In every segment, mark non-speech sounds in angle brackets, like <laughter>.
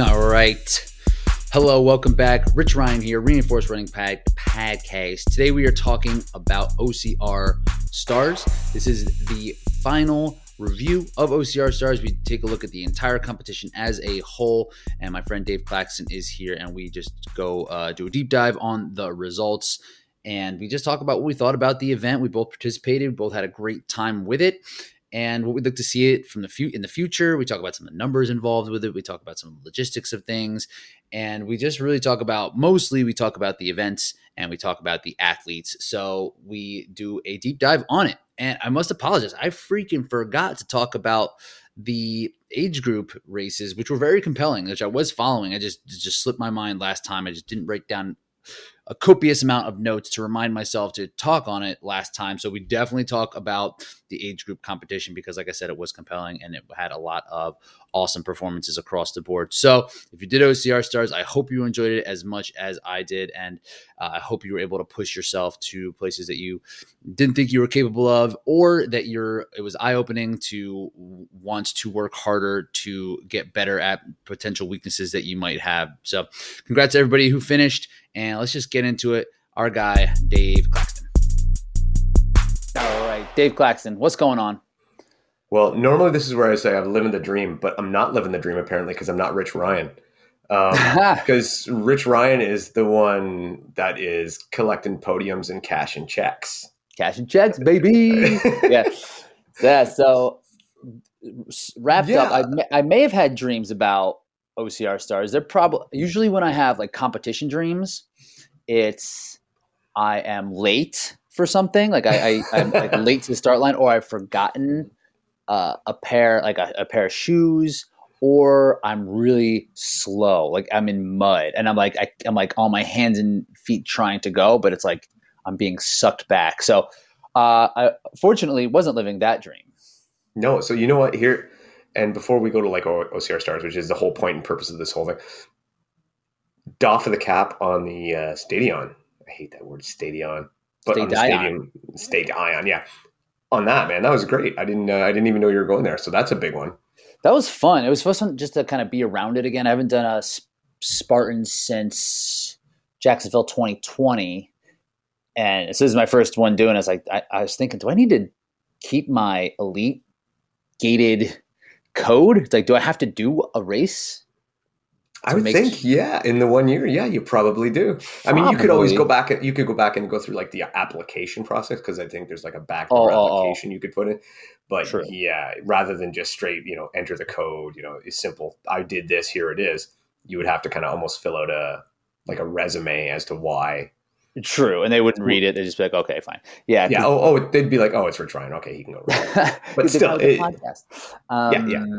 All right. Hello, welcome back. Rich Ryan here, Reinforced Running Pad Podcast. Today we are talking about OCR Stars. This is the final review of OCR Stars. We take a look at the entire competition as a whole, and my friend Dave Claxton is here, and we just go uh, do a deep dive on the results. And we just talk about what we thought about the event. We both participated, we both had a great time with it and what we'd look to see it from the fu- in the future. We talk about some of the numbers involved with it. We talk about some logistics of things, and we just really talk about mostly we talk about the events and we talk about the athletes. So we do a deep dive on it. And I must apologize, I freaking forgot to talk about the age group races, which were very compelling, which I was following. I just just slipped my mind last time. I just didn't write down a copious amount of notes to remind myself to talk on it last time. So we definitely talk about the age group competition because, like I said, it was compelling and it had a lot of awesome performances across the board. So if you did OCR stars, I hope you enjoyed it as much as I did, and uh, I hope you were able to push yourself to places that you didn't think you were capable of, or that you're it was eye opening to want to work harder to get better at potential weaknesses that you might have. So congrats to everybody who finished, and let's just get into it. Our guy Dave Claxton. All right, Dave Claxton, what's going on? Well, normally this is where I say I'm living the dream, but I'm not living the dream apparently because I'm not Rich Ryan. Because um, <laughs> Rich Ryan is the one that is collecting podiums and cash and checks. Cash and checks, baby. <laughs> yeah, yeah. So wrapped yeah. up. I may, I may have had dreams about OCR stars. They're probably usually when I have like competition dreams, it's I am late for something. Like I, I am like <laughs> late to the start line, or I've forgotten uh, a pair like a, a pair of shoes or I'm really slow. Like I'm in mud and I'm like I, am like on my hands and feet trying to go, but it's like I'm being sucked back. So uh, I fortunately wasn't living that dream. No, so you know what here, and before we go to like OCR stars, which is the whole point and purpose of this whole thing, doff of the cap on the uh, stadion. I hate that word stadion, but Stadion. on the stadium, stadion, yeah on that, man. That was great. I didn't uh, I didn't even know you were going there. So that's a big one. That was fun. It was fun just to kind of be around it again. I haven't done a Spartan since Jacksonville 2020, and this is my first one doing. It. I was like, I, I was thinking, do I need to keep my elite gated code? It's like, do I have to do a race? I would think, yeah, in the one year, yeah, you probably do. Probably. I mean, you could always go back and you could go back and go through like the application process because I think there's like a backdoor oh, oh, oh. application oh. you could put in. But True. yeah, rather than just straight, you know, enter the code, you know, it's simple. I did this, here it is. You would have to kind of almost fill out a like a resume as to why. True, and they wouldn't read it. They'd just be like, "Okay, fine, yeah, yeah." Oh, oh, they'd be like, "Oh, it's for trying. Okay, he can go." <laughs> but still, it, podcast. Um, yeah, yeah.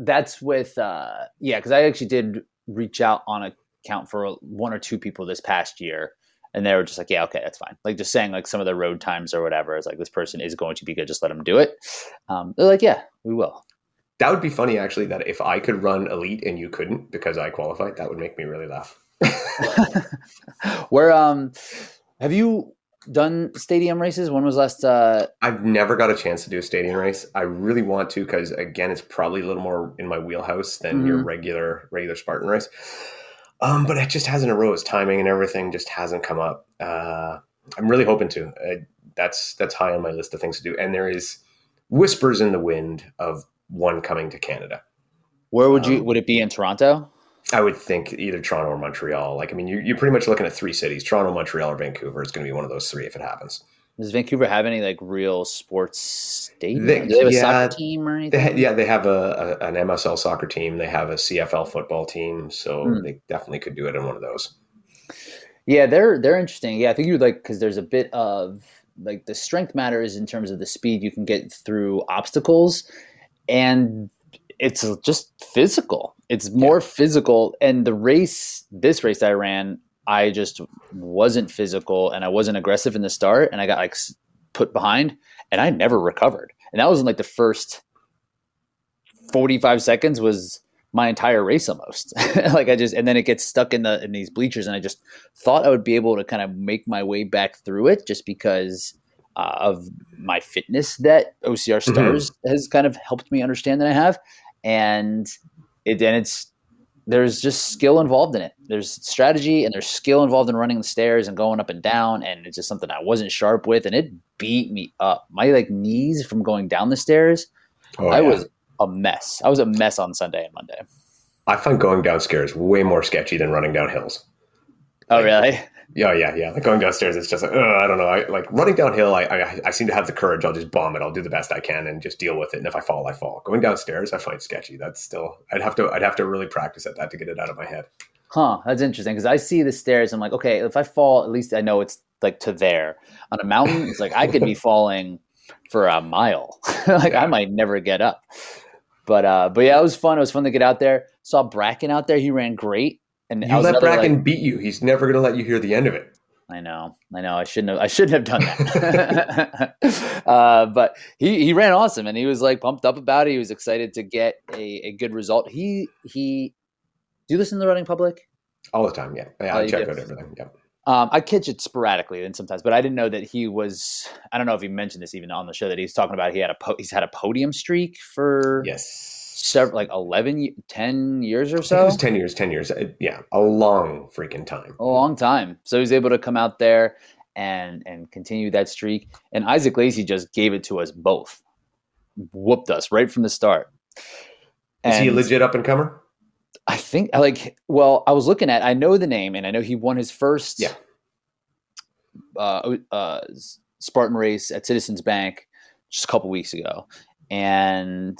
That's with uh yeah because i actually did reach out on account for one or two people this past year and they were just like yeah okay that's fine. Like just saying like some of the road times or whatever is like this person is going to be good just let them do it. Um, they're like yeah we will. That would be funny actually that if i could run elite and you couldn't because i qualified that would make me really laugh. <laughs> Where um have you done stadium races? When was last? Uh... I've never got a chance to do a stadium race. I really want to because again, it's probably a little more in my wheelhouse than mm-hmm. your regular regular Spartan race. Um, but it just hasn't arose. Timing and everything just hasn't come up. Uh, I'm really hoping to. Uh, that's that's high on my list of things to do. And there is whispers in the wind of one coming to Canada. Where would you? Um, would it be in Toronto? I would think either Toronto or Montreal. Like, I mean, you're, you're pretty much looking at three cities: Toronto, Montreal, or Vancouver. It's going to be one of those three if it happens. Does Vancouver have any like real sports stadium? They, Do they have a yeah, soccer team or anything? They ha- yeah, they have a, a, an MSL soccer team. They have a CFL football team, so mm. they definitely could do it in one of those. Yeah, they're they're interesting. Yeah, I think you would like because there's a bit of like the strength matters in terms of the speed you can get through obstacles, and it's just physical. It's more yeah. physical. And the race, this race I ran, I just wasn't physical and I wasn't aggressive in the start, and I got like put behind, and I never recovered. And that was in like the first forty-five seconds was my entire race almost. <laughs> like I just, and then it gets stuck in the in these bleachers, and I just thought I would be able to kind of make my way back through it, just because uh, of my fitness that OCR mm-hmm. Stars mm-hmm. has kind of helped me understand that I have and it and it's there's just skill involved in it. There's strategy and there's skill involved in running the stairs and going up and down. And it's just something I wasn't sharp with, and it beat me up. My like knees from going down the stairs, oh, I yeah. was a mess. I was a mess on Sunday and Monday. I find going downstairs way more sketchy than running down hills. Oh, like, really? Yeah, yeah, yeah. Like going downstairs, it's just like, I don't know. I like running downhill. I, I, I seem to have the courage. I'll just bomb it. I'll do the best I can and just deal with it. And if I fall, I fall. Going downstairs, I find sketchy. That's still. I'd have to. I'd have to really practice at that to get it out of my head. Huh. That's interesting because I see the stairs. I'm like, okay, if I fall, at least I know it's like to there. On a mountain, it's like I could be <laughs> falling for a mile. <laughs> like yeah. I might never get up. But uh, but yeah, it was fun. It was fun to get out there. Saw Bracken out there. He ran great. And you let Bracken like, beat you. He's never going to let you hear the end of it. I know, I know. I shouldn't have. I shouldn't have done that. <laughs> uh, but he he ran awesome, and he was like pumped up about it. He was excited to get a, a good result. He he. Do you listen to the running public? All the time, yeah. Yeah, oh, I check do. out everything. Yeah. Um, I catch it sporadically and sometimes, but I didn't know that he was. I don't know if he mentioned this even on the show that he's talking about. He had a po- he's had a podium streak for yes several like 11 10 years or so it was 10 years 10 years uh, yeah a long freaking time. A long time. So he's able to come out there and and continue that streak. And isaac lacey just gave it to us both. Whooped us right from the start. And is he a legit up and comer i think like well i was looking at i know the name and i know he won his first yeah. uh, uh, spartan race at citizens bank just a couple weeks ago. And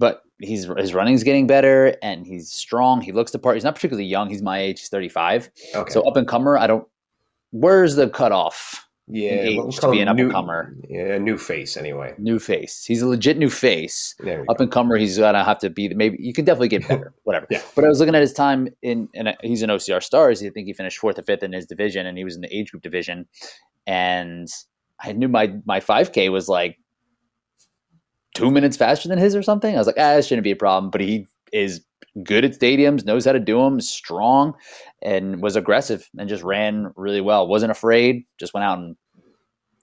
but he's his running's getting better and he's strong. He looks the part. He's not particularly young. He's my age. He's 35. Okay. So up and comer, I don't. Where's the cutoff? Yeah, age to be an up and comer. Yeah, a new face anyway. New face. He's a legit new face. Up and comer. He's gonna have to be. Maybe you can definitely get better. <laughs> Whatever. yeah. But I was looking at his time in, and he's an OCR stars. I think he finished fourth or fifth in his division, and he was in the age group division. And I knew my my 5K was like two minutes faster than his or something. I was like, ah, this shouldn't be a problem. But he is good at stadiums, knows how to do them, strong, and was aggressive and just ran really well. Wasn't afraid, just went out and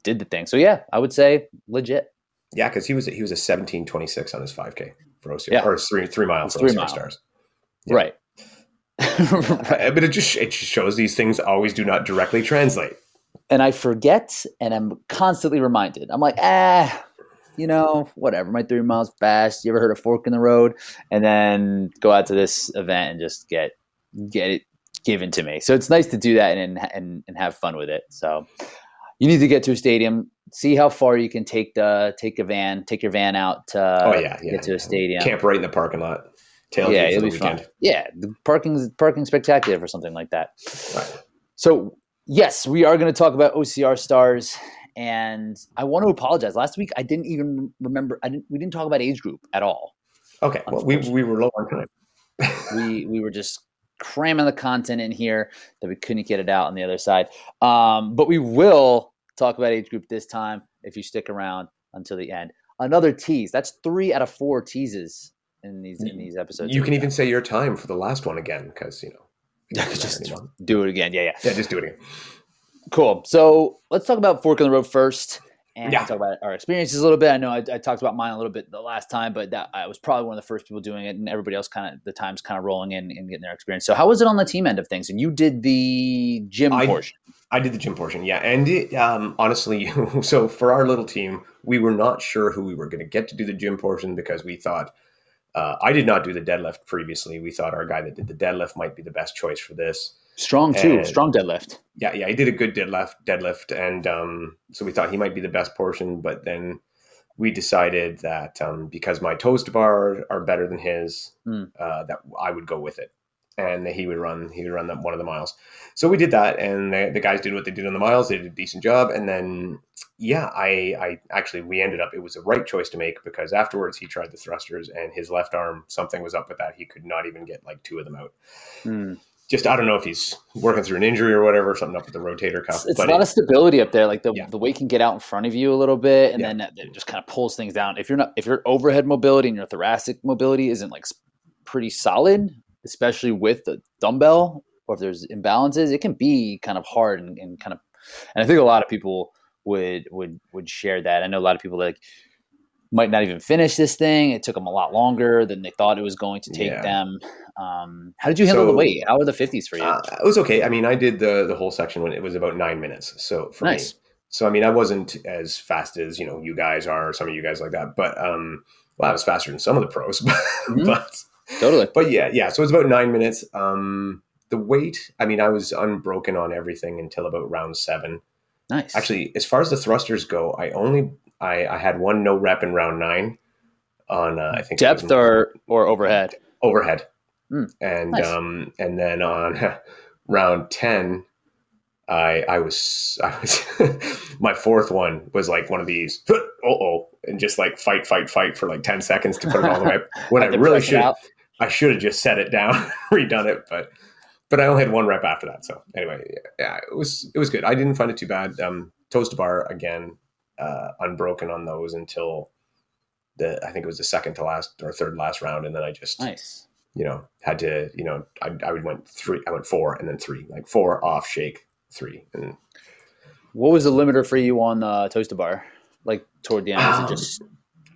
did the thing. So yeah, I would say legit. Yeah, because he was he was a seventeen twenty six on his five k for OCR yeah. or three three miles three mile. stars. Yeah. Right. <laughs> right. But it just it just shows these things always do not directly translate. And I forget, and I'm constantly reminded. I'm like, ah, you know, whatever, my three miles fast. You ever heard of fork in the road? And then go out to this event and just get get it given to me. So it's nice to do that and and and have fun with it. So you need to get to a stadium, see how far you can take the take a van, take your van out to oh, yeah, yeah, get to a stadium. Camp right in the parking lot. Tailgate yeah, it'll be weekend. fun. Yeah, the parking's parking spectacular for something like that. Right. So yes, we are going to talk about OCR stars and I want to apologize. Last week I didn't even remember. I didn't. We didn't talk about age group at all. Okay, well we we were low on time. <laughs> we we were just cramming the content in here that we couldn't get it out on the other side. Um, but we will talk about age group this time if you stick around until the end. Another tease. That's three out of four teases in these in these episodes. You can even say your time for the last one again because you know. <laughs> just do it again. Yeah, yeah. Yeah, just do it again. Cool. So let's talk about Fork in the Road first and yeah. talk about our experiences a little bit. I know I, I, talked about mine a little bit the last time, but that I was probably one of the first people doing it, and everybody else kind of the time's kind of rolling in and getting their experience. So how was it on the team end of things? And you did the gym I, portion. I did the gym portion, yeah. And it, um, honestly, <laughs> so for our little team, we were not sure who we were going to get to do the gym portion because we thought uh, I did not do the deadlift previously. We thought our guy that did the deadlift might be the best choice for this. Strong too, and, strong deadlift. Yeah, yeah, he did a good deadlift, deadlift, and um, so we thought he might be the best portion. But then we decided that um, because my toes to bar are better than his, mm. uh, that I would go with it, and he would run. He would run one of the miles. So we did that, and the, the, guys did what they did on the miles. They did a decent job, and then yeah, I, I actually we ended up. It was the right choice to make because afterwards he tried the thrusters, and his left arm something was up with that. He could not even get like two of them out. Mm just I don't know if he's working through an injury or whatever, something up with the rotator cuff. It's, it's a lot it, of stability up there. Like the, yeah. the weight can get out in front of you a little bit, and yeah. then it just kind of pulls things down. If you're not if your overhead mobility and your thoracic mobility isn't like pretty solid, especially with the dumbbell, or if there's imbalances, it can be kind of hard and, and kind of. And I think a lot of people would would would share that. I know a lot of people like might not even finish this thing. It took them a lot longer than they thought it was going to take yeah. them. Um, how did you handle so, the weight? How were the fifties for you? Uh, it was okay. I mean, I did the the whole section when it was about nine minutes. So for nice. me, so I mean, I wasn't as fast as you know you guys are, some of you guys like that. But um, well, I was faster than some of the pros. <laughs> mm-hmm. but totally. But yeah, yeah. So it was about nine minutes. Um, the weight. I mean, I was unbroken on everything until about round seven. Nice. Actually, as far as the thrusters go, I only I, I had one no rep in round nine on uh, I think depth or or overhead. Overhead, mm, and nice. um and then on <laughs> round ten, I I was <laughs> I was my fourth one was like one of these <laughs> oh oh and just like fight fight fight for like ten seconds to put it all the way. When I really should I should have just set it down, redone it, but but I only had one rep after that. So anyway, yeah, it was it was good. I didn't find it too bad. Um, toes to bar again, uh, unbroken on those until the I think it was the second to last or third last round, and then I just nice. You know, had to you know I I would went three, I went four and then three, like four off shake three. And what was the limiter for you on uh, toes to bar? Like toward the end, um, it just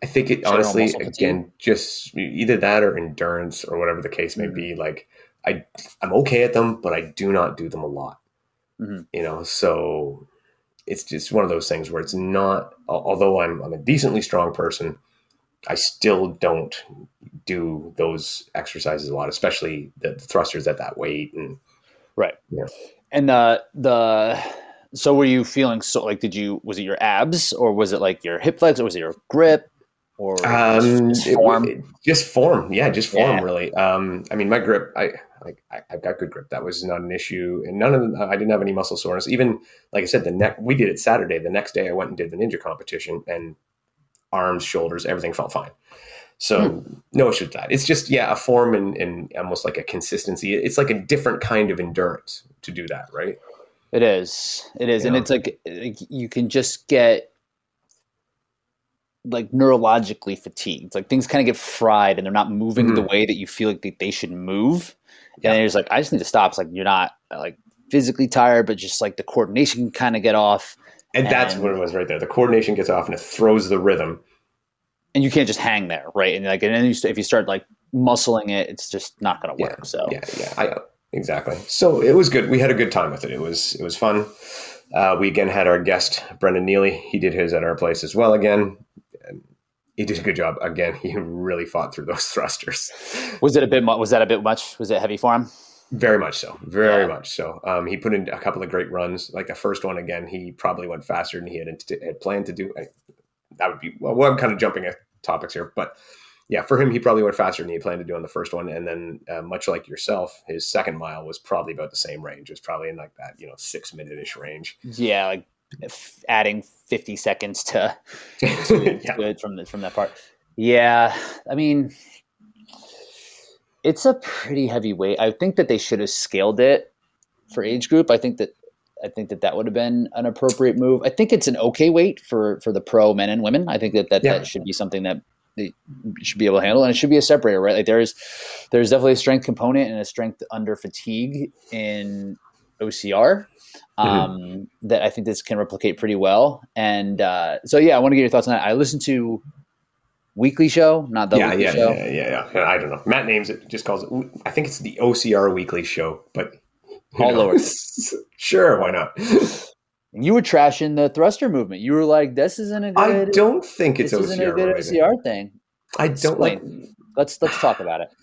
I think it honestly again just either that or endurance or whatever the case may mm-hmm. be. Like I I'm okay at them, but I do not do them a lot. Mm-hmm. You know, so it's just one of those things where it's not. Although I'm I'm a decently strong person, I still don't do those exercises a lot, especially the, the thrusters at that weight and right. Yeah, and uh, the so were you feeling so like did you was it your abs or was it like your hip flex or was it your grip or um, just form? It, it, just form, yeah, just form yeah. really. Um, I mean, my grip, I like I, have got good grip. That was not an issue, and none of them, I didn't have any muscle soreness. Even like I said, the neck we did it Saturday. The next day, I went and did the ninja competition, and arms, shoulders, everything felt fine. So hmm. no issue with that. It's just yeah, a form and, and almost like a consistency. It's like a different kind of endurance to do that, right? It is. It is, and it's like, like you can just get like neurologically fatigued. Like things kind of get fried and they're not moving mm-hmm. the way that you feel like they, they should move. Yeah. And it's like, I just need to stop. It's like you're not like physically tired, but just like the coordination can kind of get off. And, and that's what it was right there. The coordination gets off and it throws the rhythm. And you can't just hang there, right? And like, and then you, if you start like muscling it, it's just not going to work. Yeah, so yeah, yeah, I, exactly. So it was good. We had a good time with it. It was it was fun. Uh, we again had our guest Brendan Neely. He did his at our place as well. Again, he did a good job. Again, he really fought through those <laughs> thrusters. Was it a bit? Was that a bit much? Was it heavy for him? Very much so. Very yeah. much so. Um, he put in a couple of great runs. Like the first one, again, he probably went faster than he had, had planned to do. I, that would be well. I'm kind of jumping at topics here, but yeah, for him, he probably went faster than he planned to do on the first one. And then, uh, much like yourself, his second mile was probably about the same range. It was probably in like that, you know, six minute ish range. Yeah, like adding 50 seconds to, <laughs> to yeah. good from the, from that part. Yeah, I mean, it's a pretty heavy weight. I think that they should have scaled it for age group. I think that I think that that would have been an appropriate move. I think it's an okay weight for for the pro men and women. I think that that, yeah. that should be something that they should be able to handle, and it should be a separator, right? Like there's there's definitely a strength component and a strength under fatigue in OCR mm-hmm. um, mm-hmm. that I think this can replicate pretty well. And uh, so, yeah, I want to get your thoughts on that. I listened to Weekly Show, not the yeah, Weekly yeah, Show. Yeah, yeah, yeah. I don't know. Matt names it, just calls it. I think it's the OCR Weekly Show, but all lower. <laughs> sure, why not? You were trashing the thruster movement. You were like, "This isn't a good." I don't think it's this OCR. Isn't a good OCR thing. I don't Explain. like. Let's let's talk about it. <sighs>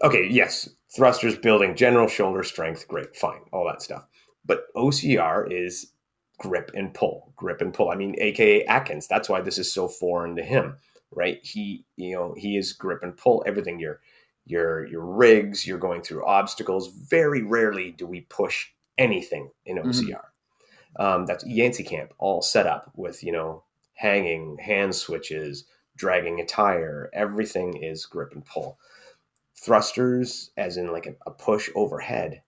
Okay. Yes, thrusters building general shoulder strength. Great, fine, all that stuff. But OCR is grip and pull, grip and pull. I mean, AKA Atkins. That's why this is so foreign to him, right? He, you know, he is grip and pull everything. Your, your, your rigs. You're going through obstacles. Very rarely do we push anything in OCR. Mm-hmm. Um, that's Yancy Camp, all set up with you know hanging hand switches, dragging a tire. Everything is grip and pull. Thrusters, as in like a, a push overhead,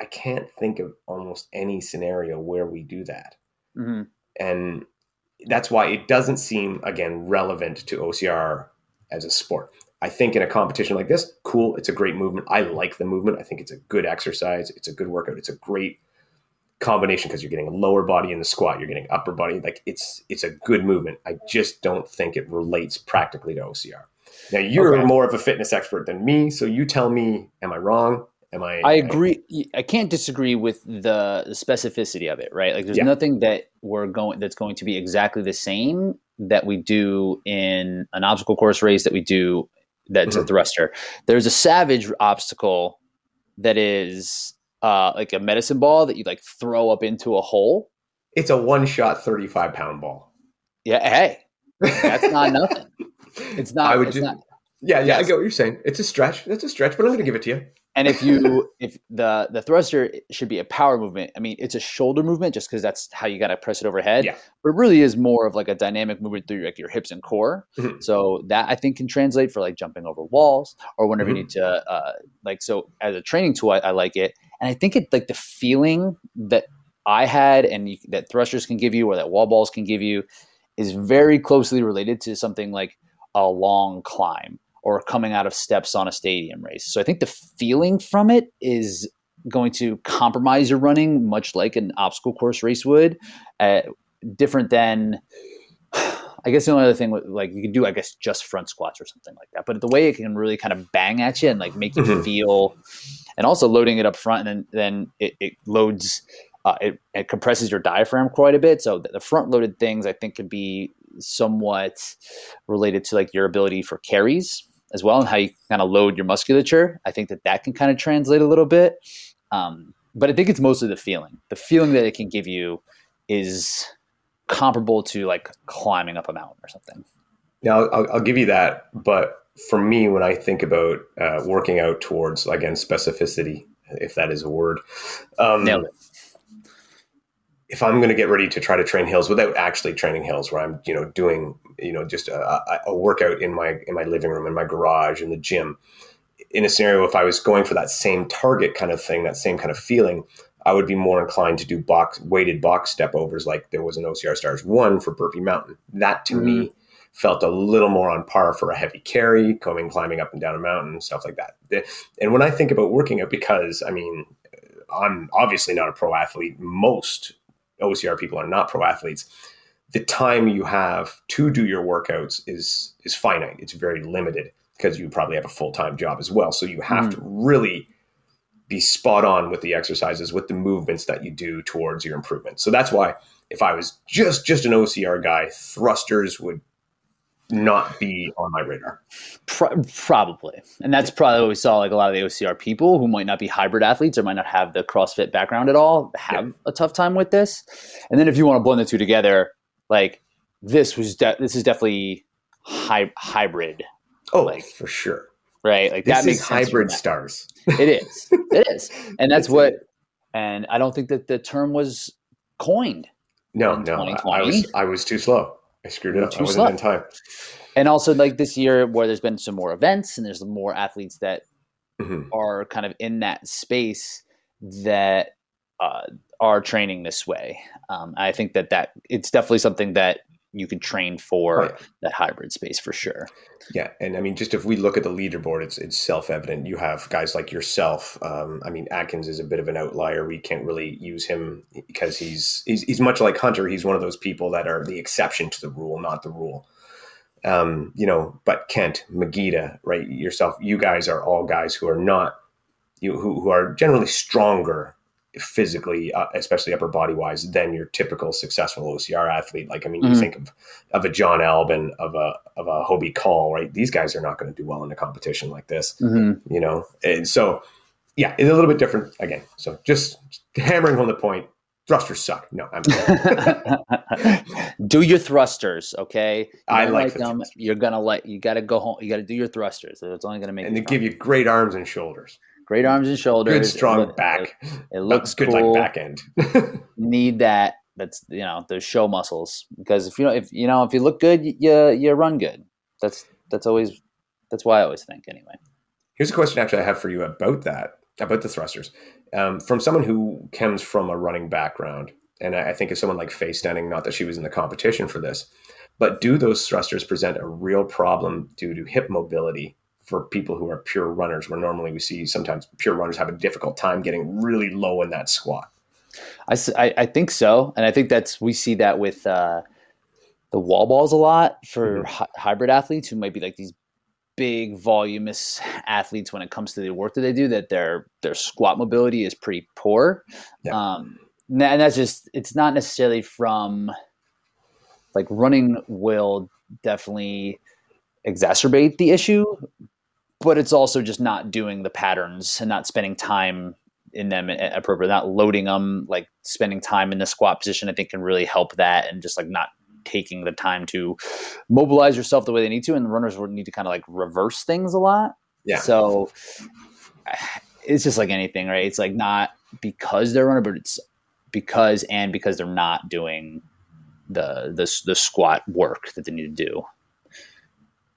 I can't think of almost any scenario where we do that. Mm-hmm. And that's why it doesn't seem, again, relevant to OCR as a sport. I think in a competition like this, cool, it's a great movement. I like the movement. I think it's a good exercise. It's a good workout. It's a great combination because you're getting a lower body in the squat, you're getting upper body. Like it's it's a good movement. I just don't think it relates practically to OCR. Now you're okay. more of a fitness expert than me, so you tell me, am I wrong? Am I? I agree. I, I can't disagree with the specificity of it. Right? Like, there's yeah. nothing that we're going that's going to be exactly the same that we do in an obstacle course race that we do that's mm-hmm. a thruster. There's a savage obstacle that is uh, like a medicine ball that you like throw up into a hole. It's a one shot, 35 pound ball. Yeah. Hey, that's not <laughs> nothing. It's not. I would just, not, yeah, yeah, yes. I get what you're saying. It's a stretch. That's a stretch, but I'm going to give it to you. And if you, <laughs> if the the thruster should be a power movement, I mean, it's a shoulder movement just because that's how you got to press it overhead. Yeah. But it really is more of like a dynamic movement through like your hips and core. Mm-hmm. So that I think can translate for like jumping over walls or whenever mm-hmm. you need to, uh, like, so as a training tool, I, I like it. And I think it like the feeling that I had and you, that thrusters can give you or that wall balls can give you is very closely related to something like a long climb or coming out of steps on a stadium race. So I think the feeling from it is going to compromise your running, much like an obstacle course race would. Uh, different than, I guess the only other thing, like you can do, I guess, just front squats or something like that. But the way it can really kind of bang at you and like make you mm-hmm. feel, and also loading it up front, and then then it, it loads. Uh, it, it, compresses your diaphragm quite a bit. So the front loaded things I think could be somewhat related to like your ability for carries as well and how you kind of load your musculature. I think that that can kind of translate a little bit. Um, but I think it's mostly the feeling. The feeling that it can give you is comparable to like climbing up a mountain or something. Yeah, I'll, I'll give you that. But for me, when I think about uh, working out towards again specificity, if that is a word, um, Nailed it if I'm going to get ready to try to train hills without actually training hills, where I'm, you know, doing, you know, just a, a, workout in my in my living room, in my garage, in the gym, in a scenario, if I was going for that same target kind of thing, that same kind of feeling, I would be more inclined to do box weighted box step overs, like there was an OCR Stars one for Burpee Mountain. That to mm-hmm. me felt a little more on par for a heavy carry, coming climbing up and down a mountain, stuff like that. And when I think about working out, because I mean, I'm obviously not a pro athlete. Most OCR people are not pro athletes, the time you have to do your workouts is is finite. It's very limited because you probably have a full time job as well. So you have mm. to really be spot on with the exercises, with the movements that you do towards your improvement. So that's why if I was just just an OCR guy, thrusters would not be on my radar. Pro- probably. And that's probably what we saw like a lot of the OCR people who might not be hybrid athletes or might not have the CrossFit background at all have yeah. a tough time with this. And then if you want to blend the two together, like this was de- this is definitely hy- hybrid. Oh, like for sure. Right? Like this that makes hybrid stars. It is. It is. <laughs> And that's what and I don't think that the term was coined. No, no. I was I was too slow. I screwed it up. I wasn't in time. And also, like this year, where there's been some more events and there's more athletes that mm-hmm. are kind of in that space that uh, are training this way. Um, I think that that it's definitely something that you can train for oh, yeah. that hybrid space for sure. Yeah, and I mean, just if we look at the leaderboard, it's it's self evident. You have guys like yourself. Um, I mean, Atkins is a bit of an outlier. We can't really use him because he's, he's he's much like Hunter. He's one of those people that are the exception to the rule, not the rule. Um, you know, but Kent, Magida, right? Yourself, you guys are all guys who are not you who, who are generally stronger physically, uh, especially upper body wise, than your typical successful OCR athlete. Like, I mean, mm-hmm. you think of, of a Jon Albon, of a of a Hobie Call, right? These guys are not going to do well in a competition like this, mm-hmm. you know. And so, yeah, it's a little bit different again. So, just hammering home the point. Thrusters suck. No, I'm. <laughs> <laughs> do your thrusters, okay? You I like, them. Thrusters. You're gonna let. You got to go home. You got to do your thrusters. It's only gonna make. And they give you great arms and shoulders great arms and shoulders, good strong it, back. It, it looks good cool. like back end. <laughs> Need that. That's you know those show muscles because if you know if you know if you look good, you you run good. That's that's always that's why I always think anyway. Here's a question actually I have for you about that about the thrusters um, from someone who comes from a running background, and I, I think of someone like Faye Stenning. Not that she was in the competition for this, but do those thrusters present a real problem due to hip mobility for people who are pure runners, where normally we see sometimes pure runners have a difficult time getting really low in that squat. I, I, think so. And I think that's, we see that with uh, the wall balls a lot for mm-hmm. hybrid athletes who might be like these big voluminous athletes when it comes to the work that they do that their their squat mobility is pretty poor yeah. um, and that's just it's not necessarily from like running will definitely exacerbate the issue but it's also just not doing the patterns and not spending time in them appropriately not loading them like spending time in the squat position i think can really help that and just like not taking the time to mobilize yourself the way they need to, and runners would need to kind of like reverse things a lot. Yeah. So <sighs> it's just like anything, right? It's like not because they're running, but it's because and because they're not doing the the the squat work that they need to do.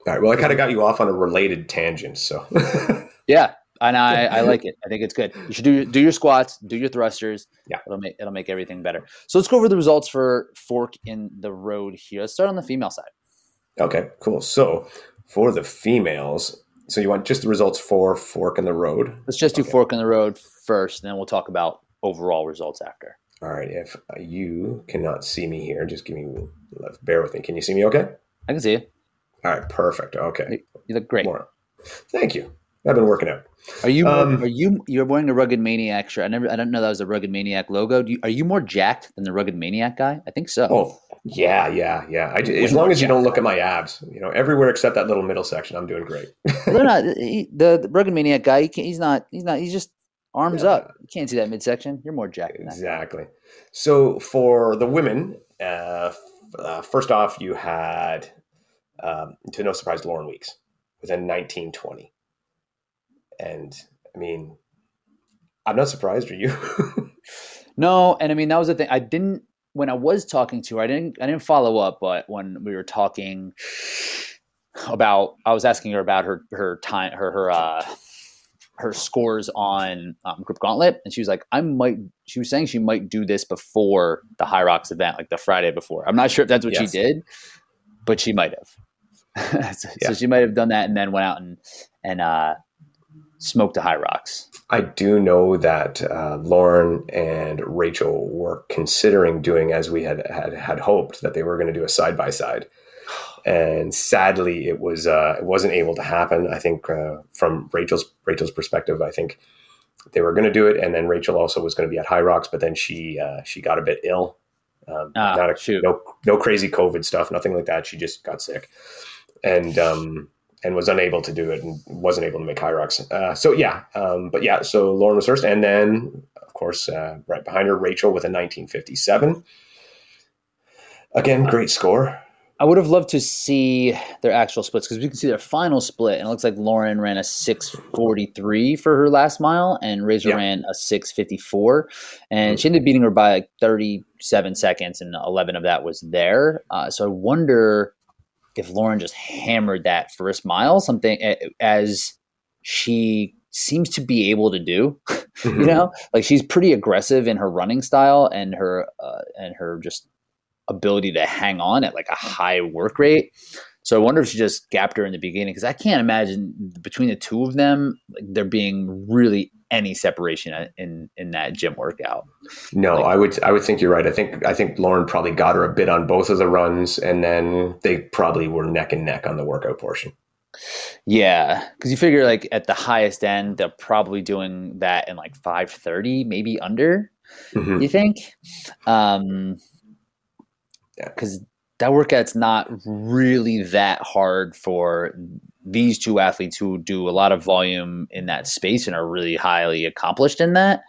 All right. Well, I kind of got you off on a related tangent, so. <laughs> yeah, and I, I like it. I think it's good. You should do do your squats, do your thrusters. Yeah, it'll make it'll make everything better. So let's go over the results for Fork in the Road here. Let's start on the female side. Okay, cool. So for the females, so you want just the results for Fork in the Road? Let's just do okay. Fork in the Road first, and then we'll talk about overall results after. All right. If you cannot see me here, just give me bear with me. Can you see me? Okay. I can see you. All right. Perfect. Okay. You look great. More. Thank you. I've been working out. Are you um, are you you're wearing a rugged maniac shirt? I never I don't know that was a rugged maniac logo. You, are you more jacked than the rugged maniac guy? I think so. Oh yeah, yeah, yeah. I, as long as you don't look at my abs, you know, everywhere except that little middle section, I'm doing great. no, no, <laughs> the, the rugged maniac guy. He he's not. He's not. He's just arms yeah. up. You can't see that midsection. You're more jacked. Exactly. So for the women, uh, uh, first off, you had um, to no surprise, Lauren Weeks with a 1920. And I mean, I'm not surprised. Are you? <laughs> no, and I mean that was the thing. I didn't when I was talking to her. I didn't. I didn't follow up, but when we were talking about, I was asking her about her her time her her uh, her scores on um, Grip Gauntlet, and she was like, "I might." She was saying she might do this before the Hyrox event, like the Friday before. I'm not sure if that's what yes. she did, but she might have. <laughs> so, yeah. so, she might have done that and then went out and and uh, smoked the Hyrox. I do know that uh, Lauren and Rachel were considering doing as we had had, had hoped that they were going to do a side by side, <sighs> and sadly it was uh, it wasn't able to happen. I think uh, from Rachel's Rachel's perspective, I think they were going to do it, and then Rachel also was going to be at Hyrox, but then she uh, she got a bit ill. Um, ah, not a, shoot. no no crazy COVID stuff, nothing like that. She just got sick, and um, and was unable to do it and wasn't able to make Hyrox. Uh, so yeah, um, but yeah, so Lauren was first, and then of course uh, right behind her Rachel with a 1957. Again, great score. I would have loved to see their actual splits because we can see their final split, and it looks like Lauren ran a 643 for her last mile, and Razor yeah. ran a 654, and mm-hmm. she ended up beating her by like 37 seconds, and 11 of that was there. Uh, so I wonder if Lauren just hammered that first mile, something as she seems to be able to do, <laughs> mm-hmm. you know, like she's pretty aggressive in her running style and her uh, and her just ability to hang on at like a high work rate. So I wonder if she just gapped her in the beginning because I can't imagine between the two of them like, there being really any separation in in that gym workout. No, like, I would I would think you're right. I think I think Lauren probably got her a bit on both of the runs, and then they probably were neck and neck on the workout portion. Yeah, because you figure like at the highest end, they're probably doing that in like five thirty, maybe under. Mm-hmm. You think? Um, because that workout's not really that hard for these two athletes who do a lot of volume in that space and are really highly accomplished in that.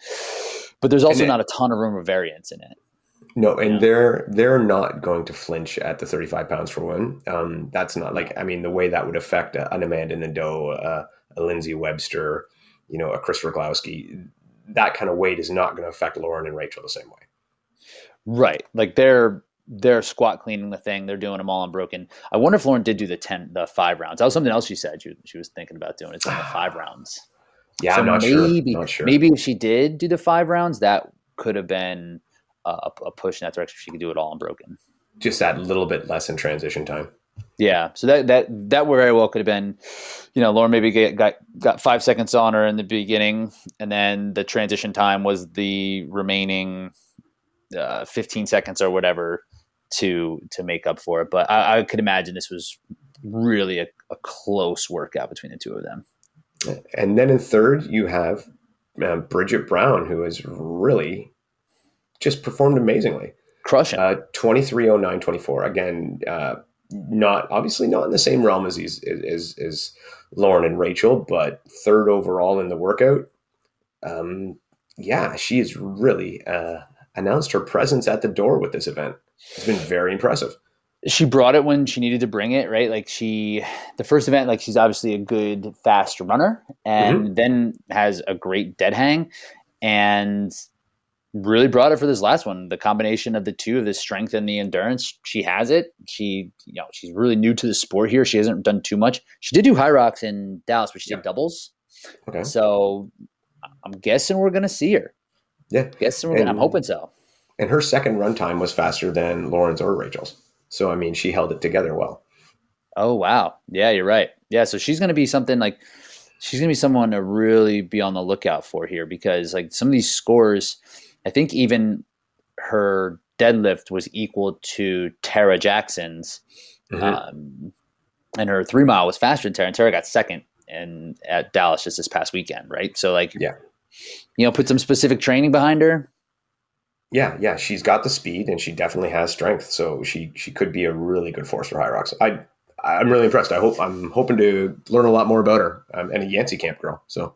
But there's also not a ton of room of variance in it. No, and yeah. they're they're not going to flinch at the 35 pounds for one. Um, that's not like I mean the way that would affect a, an Amanda Nadeau, uh, a Lindsay Webster, you know, a Kris Rugloski. That kind of weight is not going to affect Lauren and Rachel the same way. Right, like they're they're squat cleaning the thing. They're doing them all unbroken. I wonder if Lauren did do the ten, the five rounds. That was something else she said she, she was thinking about doing. It's the five <sighs> rounds. Yeah, so I'm not maybe, sure. Sure. Maybe if she did do the five rounds, that could have been a, a push in that direction. She could do it all unbroken. Just that little bit less in transition time. Yeah, so that that that very well could have been, you know, Lauren maybe get, got got five seconds on her in the beginning, and then the transition time was the remaining uh, 15 seconds or whatever to to make up for it. But I, I could imagine this was really a, a, close workout between the two of them. And then in third, you have uh, Bridget Brown, who has really just performed amazingly, crushing. Uh, 2309 24. Again, uh, not obviously not in the same realm as these as, as Lauren and Rachel, but third overall in the workout. Um, yeah, she has really uh, announced her presence at the door with this event. It's been very impressive. She brought it when she needed to bring it, right? Like she, the first event, like she's obviously a good fast runner, and mm-hmm. then has a great dead hang, and really brought it for this last one. The combination of the two of the strength and the endurance, she has it. She, you know, she's really new to the sport here. She hasn't done too much. She did do Hyrox in Dallas, but she yeah. did doubles. Okay. So I'm guessing we're gonna see her. Yeah. Guessing we're and, gonna, I'm hoping so. And her second run time was faster than Lauren's or Rachel's. So I mean, she held it together well. Oh wow. Yeah, you're right. Yeah, so she's gonna be something like she's gonna be someone to really be on the lookout for here because like some of these scores I think even her deadlift was equal to Tara Jackson's, mm-hmm. um, and her three mile was faster than Tara. And Tara got second in at Dallas just this past weekend, right? So like, yeah, you know, put some specific training behind her. Yeah, yeah, she's got the speed and she definitely has strength, so she she could be a really good force for Hyrox. I I'm really impressed. I hope I'm hoping to learn a lot more about her. Um, and a Yancy camp girl, so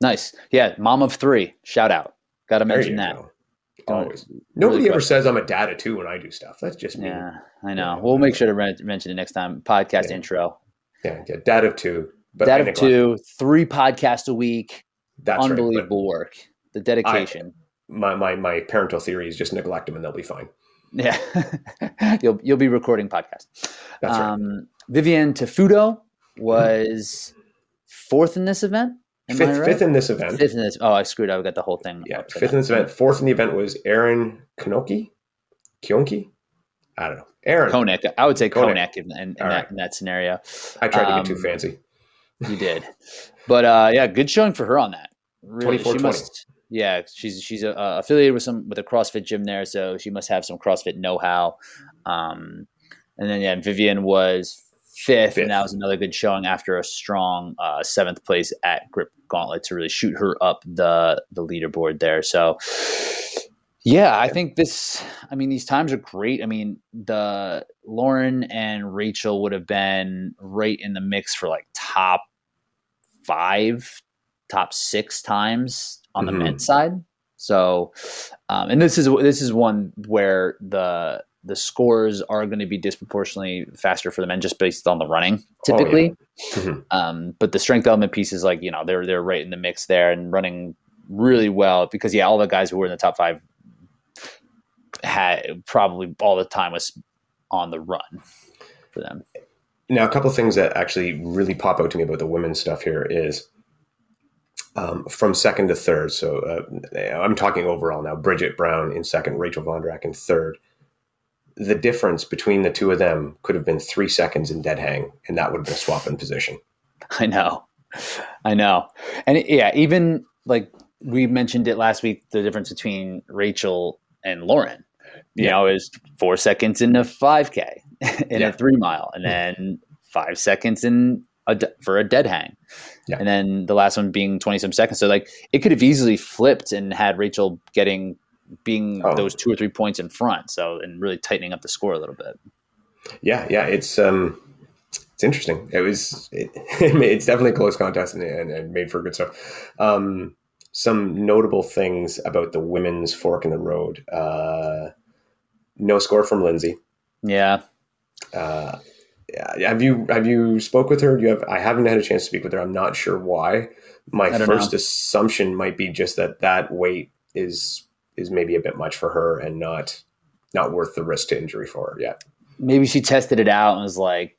nice. Yeah, mom of three. Shout out. Got to mention that. Go. Always. Nobody ever says I'm a dad of two when I do stuff. That's just me. Yeah, I know. We'll make sure to re- mention it next time. Podcast yeah. intro. Yeah, yeah, dad of two. But dad of two, three podcasts a week. That's unbelievable right, work. The dedication. I, my my my parental theory is just neglect them and they'll be fine. Yeah, <laughs> you'll you'll be recording podcasts. That's um, right. Vivian Tefudo was fourth in this event. Fifth, right? fifth in this event. Fifth in this. Oh, I screwed up. I got the whole thing. Yeah, fifth in this event. Fourth in the event was Aaron Knoki. Kionki. I don't know. Aaron Konek. I would say Konek, Konek in, in, in, that, right. in, that, scenario. I tried um, to get too fancy. You did, but uh, yeah, good showing for her on that. Really, she must. Yeah, she's she's uh, affiliated with some with a CrossFit gym there, so she must have some CrossFit know how. Um, and then yeah, Vivian was fifth, fifth, and that was another good showing after a strong uh, seventh place at Grip Gauntlet to really shoot her up the the leaderboard there. So, yeah, I think this. I mean, these times are great. I mean, the Lauren and Rachel would have been right in the mix for like top five, top six times on the mm-hmm. men's side. So, um, and this is this is one where the the scores are going to be disproportionately faster for the men just based on the running typically. Oh, yeah. mm-hmm. um, but the strength element piece is like, you know, they're, they're right in the mix there and running really well because yeah, all the guys who were in the top five had probably all the time was on the run for them. Now, a couple of things that actually really pop out to me about the women's stuff here is um, from second to third. So uh, I'm talking overall now. Bridget Brown in second, Rachel Vondrack in third the difference between the two of them could have been three seconds in dead hang, and that would have been a swap in position. <laughs> I know, I know, and it, yeah, even like we mentioned it last week, the difference between Rachel and Lauren, you yeah. know, is four seconds in a five k <laughs> in yeah. a three mile, and then five seconds in a, for a dead hang. Yeah. And then the last one being 20 some seconds. So like it could have easily flipped and had Rachel getting being oh. those two or three points in front. So and really tightening up the score a little bit. Yeah, yeah, it's um, it's interesting. It was it, <laughs> it's definitely a close contest and, and, and, made for good stuff. Um, some notable things about the women's fork in the road. Uh, no score from Lindsay. Yeah. Uh, have you have you spoke with her? Do you have? I haven't had a chance to speak with her. I'm not sure why. My first know. assumption might be just that that weight is is maybe a bit much for her and not not worth the risk to injury for her yet. Maybe she tested it out and was like,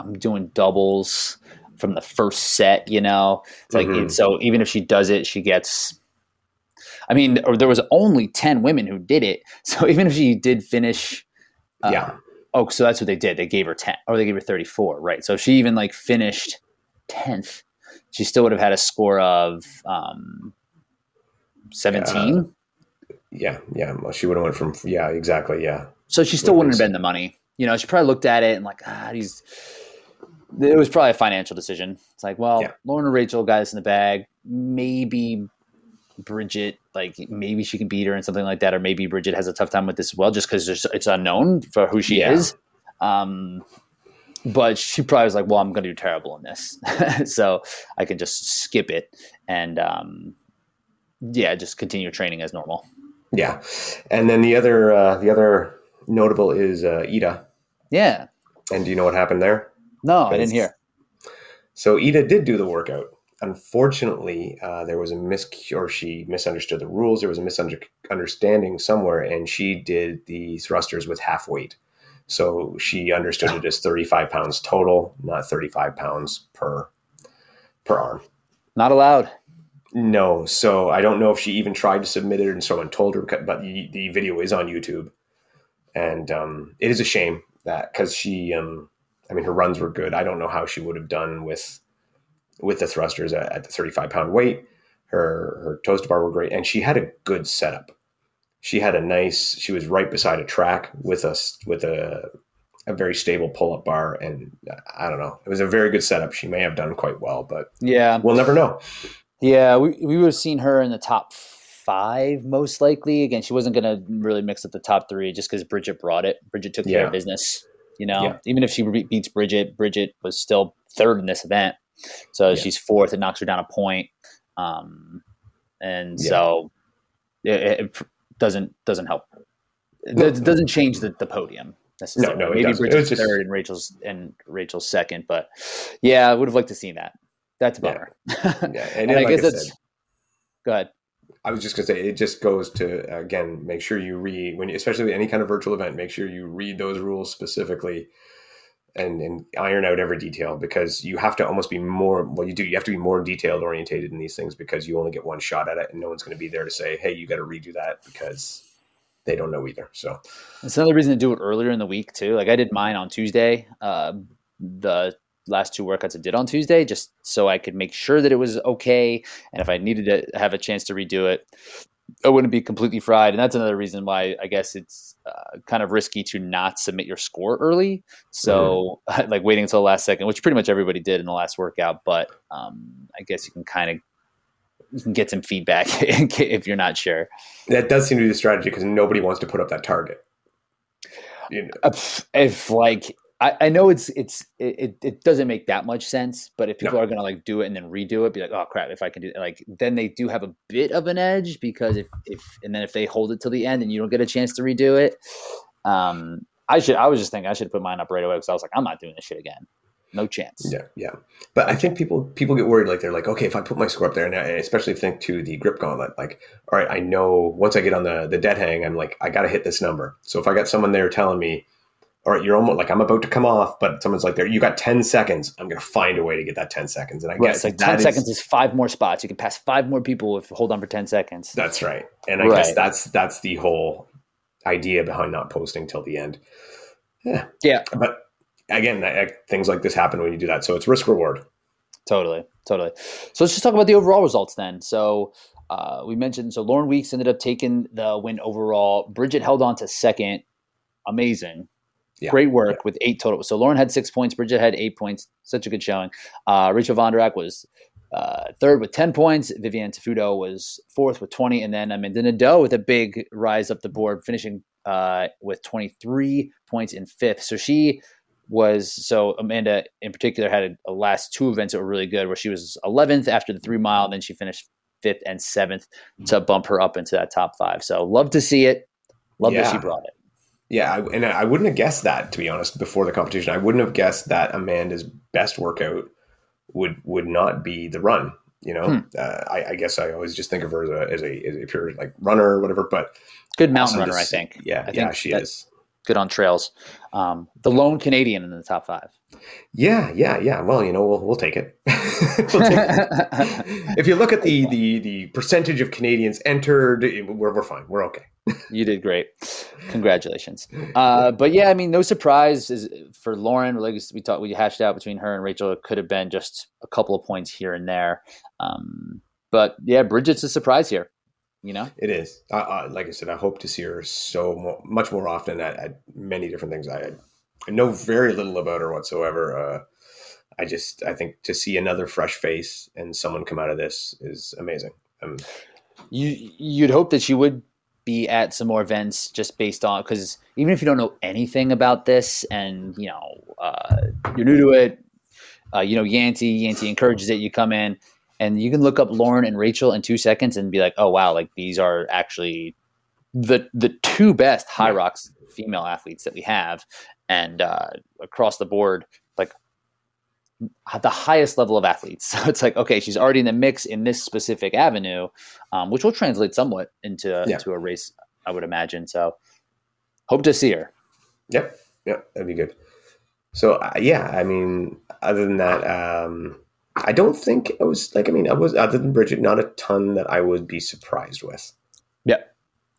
I'm doing doubles from the first set, you know? Like, mm-hmm. so even if she does it, she gets, I mean, there was only 10 women who did it. <laughs> So even if she did finish uh, yeah. Oh, so that's what they did. They gave her 10 or they gave her 34, right? So if she even like finished 10th, she still would have had a score of um, 17. Yeah, yeah. Well, she would have went from yeah, exactly, yeah. So she still wouldn't have been the money. You know, she probably looked at it and like, ah, he's. It was probably a financial decision. It's like, well, yeah. Lauren and Rachel got this in the bag. Maybe Bridget, like maybe she can beat her and something like that, or maybe Bridget has a tough time with this as well, just because it's unknown for who she yeah. is. Um, but she probably was like, "Well, I'm going to do terrible in this, <laughs> so I can just skip it and um, yeah, just continue training as normal." Yeah, and then the other uh, the other notable is uh, Ida. Yeah. And do you know what happened there? No, I didn't hear. So Ida did do the workout. Unfortunately, uh, there was a mis or she misunderstood the rules. There was a misunderstanding somewhere, and she did the thrusters with half weight. So she understood it as 35 pounds total, not 35 pounds per per arm. Not allowed. No. So I don't know if she even tried to submit it and someone told her, but the, the video is on YouTube. And um, it is a shame that because she, um, I mean, her runs were good. I don't know how she would have done with with the thrusters at, at the 35 pound weight. Her her toes to bar were great, and she had a good setup. She had a nice she was right beside a track with us with a a very stable pull-up bar and uh, i don't know. It was a very good setup. She may have done quite well but yeah. we'll never know. Yeah we, we would have seen her in the top five most likely. Again she wasn't going to really mix up the top three just because bridget brought it. Bridget took yeah. care of business you know? Yeah. even if she beats bridget bridget was still third in this event so yeah. she's fourth it knocks her down a point um, and so it, it, doesn't doesn't help. It doesn't change the, the podium necessarily. No, no, maybe Bridget's just... third and Rachel's and Rachel's second, but yeah, I would have liked to see that. That's better. Yeah, yeah. and, <laughs> and I like guess I that's. Said, go ahead. I was just gonna say it just goes to again make sure you read when especially with any kind of virtual event make sure you read those rules specifically and and iron out every detail because you have to almost be more well you do you have to be more detailed orientated in these things because you only get one shot at it and no one's going to be there to say hey you got to redo that because they don't know either so. It's another reason to do it earlier in the week too. Like i did mine on tuesday uh, the last two workouts i did on tuesday just so i could make sure that it was okay and if i needed to have a chance to redo it I wouldn't be completely fried. And that's another reason why I guess it's uh, kind of risky to not submit your score early. So, mm. <laughs> like waiting until the last second, which pretty much everybody did in the last workout. But um, I guess you can kind of you can get some feedback <laughs> if you're not sure. That does seem to be the strategy because nobody wants to put up that target. You know. If like I, I know it's it's it, it doesn't make that much sense, but if people no. are gonna like do it and then redo it, be like, oh crap, if I can do it, like then they do have a bit of an edge because if if and then if they hold it till the end and you don't get a chance to redo it, um, I should I was just thinking I should put mine up right away because I was like I'm not doing this shit again, no chance. Yeah, yeah, but I think people people get worried like they're like, okay, if I put my score up there, and I especially think to the grip gauntlet, like, all right, I know once I get on the the dead hang, I'm like, I got to hit this number. So if I got someone there telling me all right, you're almost like I'm about to come off, but someone's like, there, you got 10 seconds. I'm going to find a way to get that 10 seconds. And I right, guess like 10 seconds is, is five more spots. You can pass five more people if you hold on for 10 seconds. That's right. And I right. guess that's, that's the whole idea behind not posting till the end. Yeah. Yeah. But again, I, things like this happen when you do that. So it's risk reward. Totally. Totally. So let's just talk about the overall results then. So, uh, we mentioned so Lauren Weeks ended up taking the win overall. Bridget held on to second. Amazing. Yeah. Great work yeah. with eight total. So Lauren had six points. Bridget had eight points. Such a good showing. Uh, Rachel Vonderak was uh, third with 10 points. Vivian Tafuto was fourth with 20. And then Amanda Nadeau with a big rise up the board, finishing uh, with 23 points in fifth. So she was, so Amanda in particular had a, a, last two events that were really good, where she was 11th after the three mile. Then she finished fifth and seventh to bump her up into that top five. So love to see it. Love yeah. that she brought it. Yeah, I, and I wouldn't have guessed that to be honest before the competition. I wouldn't have guessed that Amanda's best workout would would not be the run. You know, hmm. uh, I, I, guess I always just think of her as a, as a, as a pure like runner or whatever. But good mountain runner, I think. Yeah, I yeah, she that, is. Good on trails. Um, the lone Canadian in the top five. Yeah, yeah, yeah. Well, you know, we'll we'll take it. <laughs> we'll take it. <laughs> if you look at the the the percentage of Canadians entered, we're we're fine. We're okay. you did great. Congratulations. Uh, but yeah, I mean, no surprise is for Lauren. Like we talked, we hashed out between her and Rachel. It could have been just a couple of points here and there. Um, but yeah, Bridget's a surprise here. You know, it is. Uh, like I said, I hope to see her so mo- much more often at, at, many different things. I, I, know very little about her whatsoever. Uh, I just, I think to see another fresh face and someone come out of this is amazing. Um, you, you'd hope that she would be at some more events just based on because even if you don't know anything about this and you know uh, you're new to it, uh, you know Yancy, Yancy encourages it. You come in and you can look up Lauren and Rachel in two seconds and be like, oh wow, like these are actually the the two best Hyrox female athletes that we have, and uh, across the board, like the highest level of athletes. <laughs> So it's like, okay, she's already in the mix in this specific avenue, um, which will translate somewhat into yeah. into a race, I would imagine. So hope to see her. Yep, yep, that'd be good. So uh, yeah, I mean, other than that. Um, I don't think it was like I mean I was other than Bridget, not a ton that I would be surprised with. Yeah,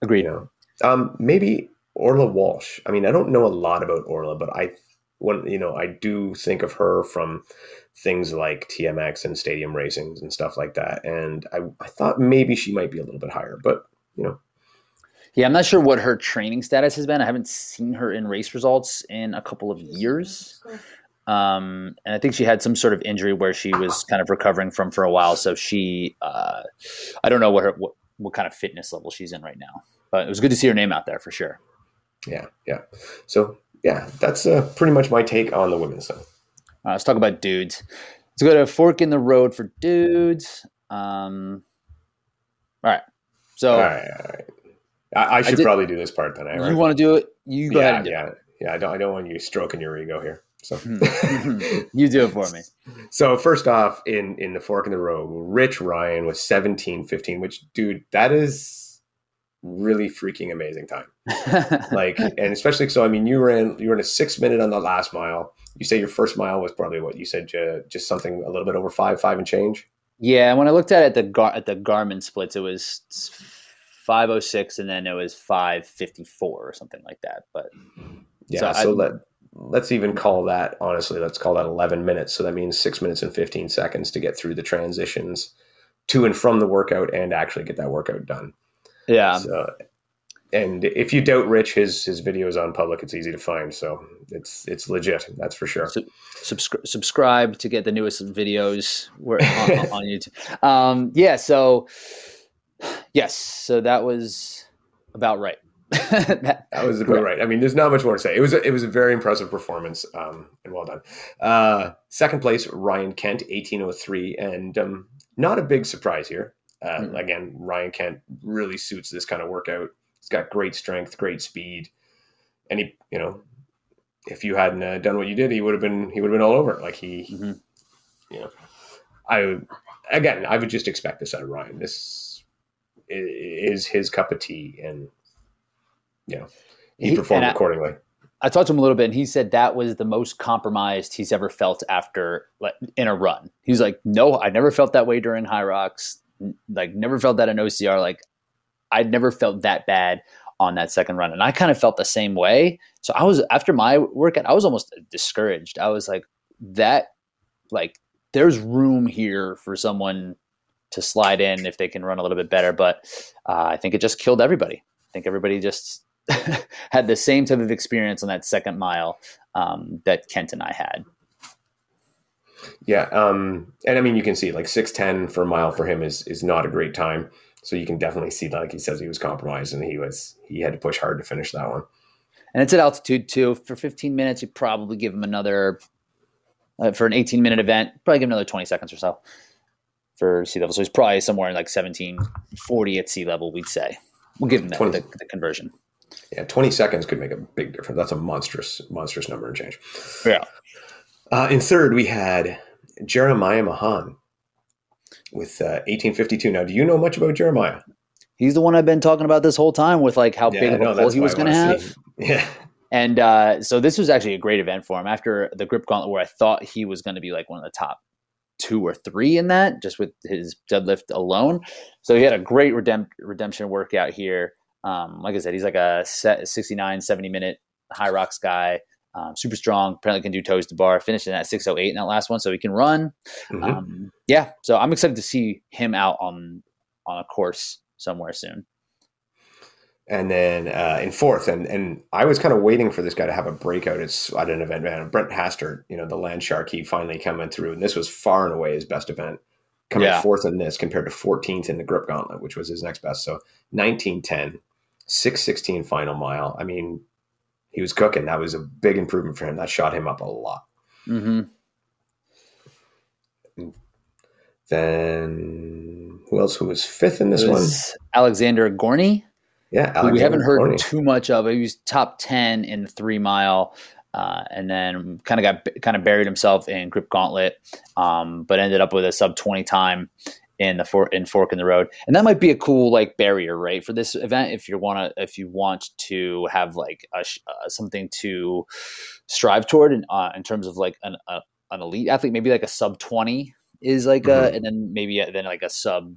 agreed. You know, um, maybe Orla Walsh. I mean, I don't know a lot about Orla, but I when you know I do think of her from things like TMX and stadium racings and stuff like that, and I, I thought maybe she might be a little bit higher, but you know. Yeah, I'm not sure what her training status has been. I haven't seen her in race results in a couple of years. Um, and I think she had some sort of injury where she was kind of recovering from for a while. So she, uh, I don't know what her what, what kind of fitness level she's in right now, but it was good to see her name out there for sure. Yeah, yeah. So yeah, that's uh, pretty much my take on the women's side. Uh, let's talk about dudes. Let's go to a fork in the road for dudes. Um, all right. So all right, all right. I, I should I did, probably do this part then. Right? You want to do it? You go yeah, ahead. yeah, yeah. I don't. I don't want you stroking your ego here. So <laughs> you do it for me. So first off, in in the fork in the road, Rich Ryan was 17, 15, which dude, that is really freaking amazing time. <laughs> like, and especially so, I mean, you ran you ran a six minute on the last mile. You say your first mile was probably what you said, uh, just something a little bit over five, five and change. Yeah, when I looked at it at the Gar- at the Garmin splits, it was 506 and then it was 554 or something like that. But yeah, so, so let let's even call that honestly let's call that 11 minutes. So that means 6 minutes and 15 seconds to get through the transitions to and from the workout and actually get that workout done. Yeah. So, and if you doubt rich his his videos on public it's easy to find. So it's it's legit that's for sure. So, subscri- subscribe to get the newest videos. On, <laughs> on youtube. Um, yeah so yes so that was about right that, <laughs> that, was about right. I mean, there's not much more to say. It was a, it was a very impressive performance, um, and well done. Uh, second place, Ryan Kent, 1803, and um, not a big surprise here. Uh, mm-hmm. Again, Ryan Kent really suits this kind of workout. He's got great strength, great speed, and he, you know, if you hadn't uh, done what you did, he would have been he would have been all over. Like he, mm-hmm. you know, I again, I would just expect this out of Ryan. This is his cup of tea, and yeah, he, he performed I, accordingly. I talked to him a little bit, and he said that was the most compromised he's ever felt after like in a run. He's like, "No, I never felt that way during Hyrox. Like, never felt that in OCR. Like, I never felt that bad on that second run." And I kind of felt the same way. So I was after my workout, I was almost discouraged. I was like, "That, like, there's room here for someone." To slide in if they can run a little bit better, but uh, I think it just killed everybody. I think everybody just <laughs> had the same type of experience on that second mile um, that Kent and I had. Yeah, um, and I mean you can see like six ten for a mile for him is is not a great time. So you can definitely see, like he says, he was compromised and he was he had to push hard to finish that one. And it's at altitude too. For 15 minutes, you probably give him another uh, for an 18 minute event, probably give him another 20 seconds or so for sea level. So he's probably somewhere in like 1740 at sea level, we'd say. We'll give him that, 20, the, the conversion. Yeah, 20 seconds could make a big difference. That's a monstrous, monstrous number and change. Yeah. Uh, in third, we had Jeremiah Mahan with uh, 1852. Now, do you know much about Jeremiah? He's the one I've been talking about this whole time with like how yeah, big of a pull he was going to have. <laughs> Yeah. And uh, so this was actually a great event for him after the grip gauntlet, where I thought he was going to be like one of the top two or three in that, just with his deadlift alone. So he had a great redemp- redemption workout here. Um, like I said, he's like a 69, 70 minute Hyrox guy. Um, super strong. Apparently can do toes to bar. Finishing at 608 in that last one, so he can run. Mm-hmm. Um, yeah, so I'm excited to see him out on on a course somewhere soon. And then uh, in fourth, and and I was kind of waiting for this guy to have a breakout at, at an event. Man, Brent Hastert, you know, the land shark, he finally coming through, and this was far and away his best event. Coming yeah. fourth in this compared to 14th in the grip gauntlet, which was his next best. So 1910, 616 final mile. I mean, he was cooking. That was a big improvement for him. That shot him up a lot. Mm-hmm. Then who else? Who was fifth in this one? Alexander Gorney. Yeah, Alexander we haven't heard too much of. He was top ten in the three mile. Uh, and then kind of got kind of buried himself in grip gauntlet, um, but ended up with a sub twenty time in the for, in fork in the road and that might be a cool like barrier right for this event if you want to if you want to have like a, uh, something to strive toward in, uh, in terms of like an, a, an elite athlete maybe like a sub 20 is like mm-hmm. a and then maybe a, then like a sub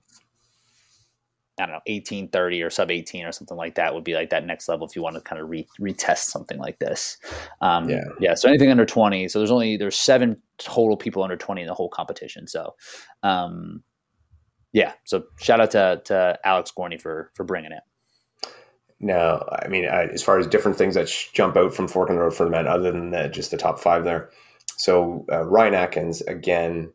I don't know, 1830 or sub 18 or something like that would be like that next level if you want to kind of re- retest something like this. Um, yeah. Yeah. So anything under 20. So there's only, there's seven total people under 20 in the whole competition. So, um, yeah, so shout out to, to Alex Gorney for for bringing it. No, I mean, I, as far as different things that jump out from Fork in the Road for the men, other than the, just the top five there. So uh, Ryan Atkins again,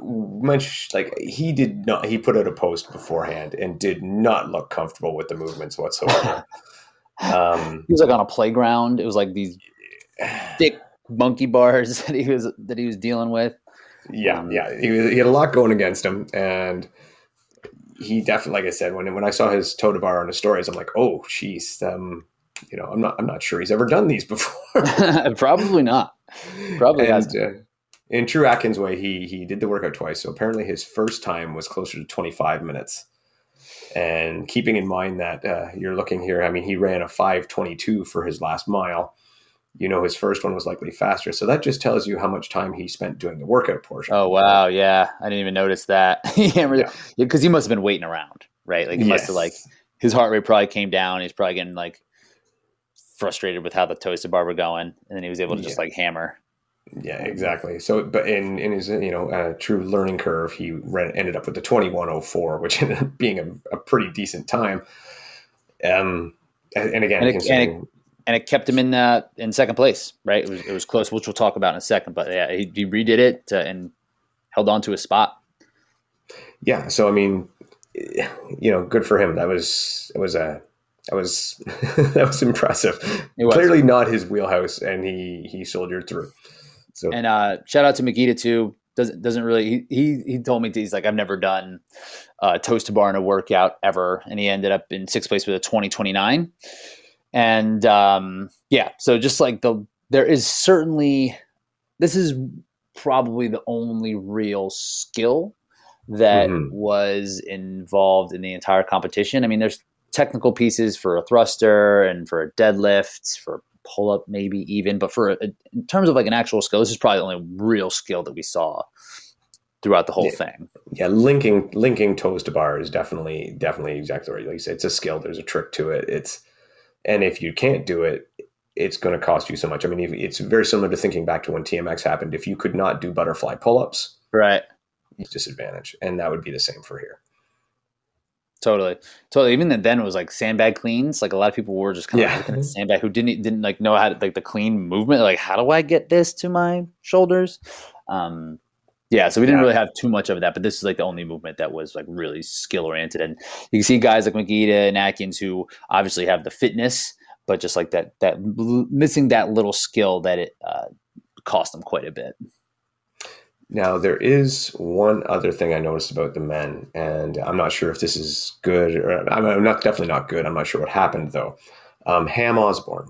much like he did not. He put out a post beforehand and did not look comfortable with the movements whatsoever. <laughs> um, he was like on a playground. It was like these <sighs> thick monkey bars <laughs> that he was that he was dealing with. Yeah, um, yeah, he, he had a lot going against him, and he definitely, like I said, when when I saw his toe to bar on his stories, I'm like, oh, jeez, um, you know, I'm not, I'm not sure he's ever done these <laughs> before. <laughs> Probably not. Probably and, uh, in true Atkins way, he he did the workout twice. So apparently, his first time was closer to 25 minutes. And keeping in mind that uh, you're looking here, I mean, he ran a 522 for his last mile you know his first one was likely faster. So that just tells you how much time he spent doing the workout portion. Oh wow, yeah, I didn't even notice that. <laughs> yeah, because he must have been waiting around, right? Like he yes. must have like his heart rate probably came down. He's probably getting like frustrated with how the toes to bar were going, and then he was able to just like hammer. Yeah, exactly. So, but in in his you know uh, true learning curve, he ran, ended up with the twenty one oh four, <laughs> which ended <laughs> up being a, a pretty decent time. Um, and, and again, and it, and it, and it kept him in uh, in second place. Right, it was, it was close, which we'll talk about in a second. But yeah, he, he redid it to, and held on to his spot. Yeah, so I mean, you know, good for him. That was it was a that was <laughs> that was impressive. Was. Clearly not his wheelhouse, and he he soldiered through. So and uh, shout out to Magida too. Doesn't doesn't really he he, he told me he's like I've never done uh, toes to bar in a workout ever, and he ended up in sixth place with a twenty twenty nine and um, yeah, so just like the there is certainly this is probably the only real skill that mm-hmm. was involved in the entire competition. I mean, there's technical pieces for a thruster and for a deadlift, for pull up, maybe even, but for a, in terms of like an actual skill, this is probably the only real skill that we saw throughout the whole yeah. thing. Yeah, linking linking toes to bar is definitely definitely exactly right. Like you said, it's a skill. There's a trick to it. It's and if you can't do it, it's going to cost you so much. I mean, it's very similar to thinking back to when TMX happened. If you could not do butterfly pull ups, right, disadvantage, and that would be the same for here. Totally, totally. Even then, it was like sandbag cleans. Like a lot of people were just kind of yeah. looking at sandbag who didn't didn't like know how to like the clean movement. Like, how do I get this to my shoulders? Um, yeah, so we didn't yeah. really have too much of that, but this is like the only movement that was like really skill oriented. And you can see guys like Magida and Atkins who obviously have the fitness, but just like that that missing that little skill that it uh, cost them quite a bit. Now there is one other thing I noticed about the men, and I'm not sure if this is good or I'm not definitely not good. I'm not sure what happened though. Um, Ham Osborne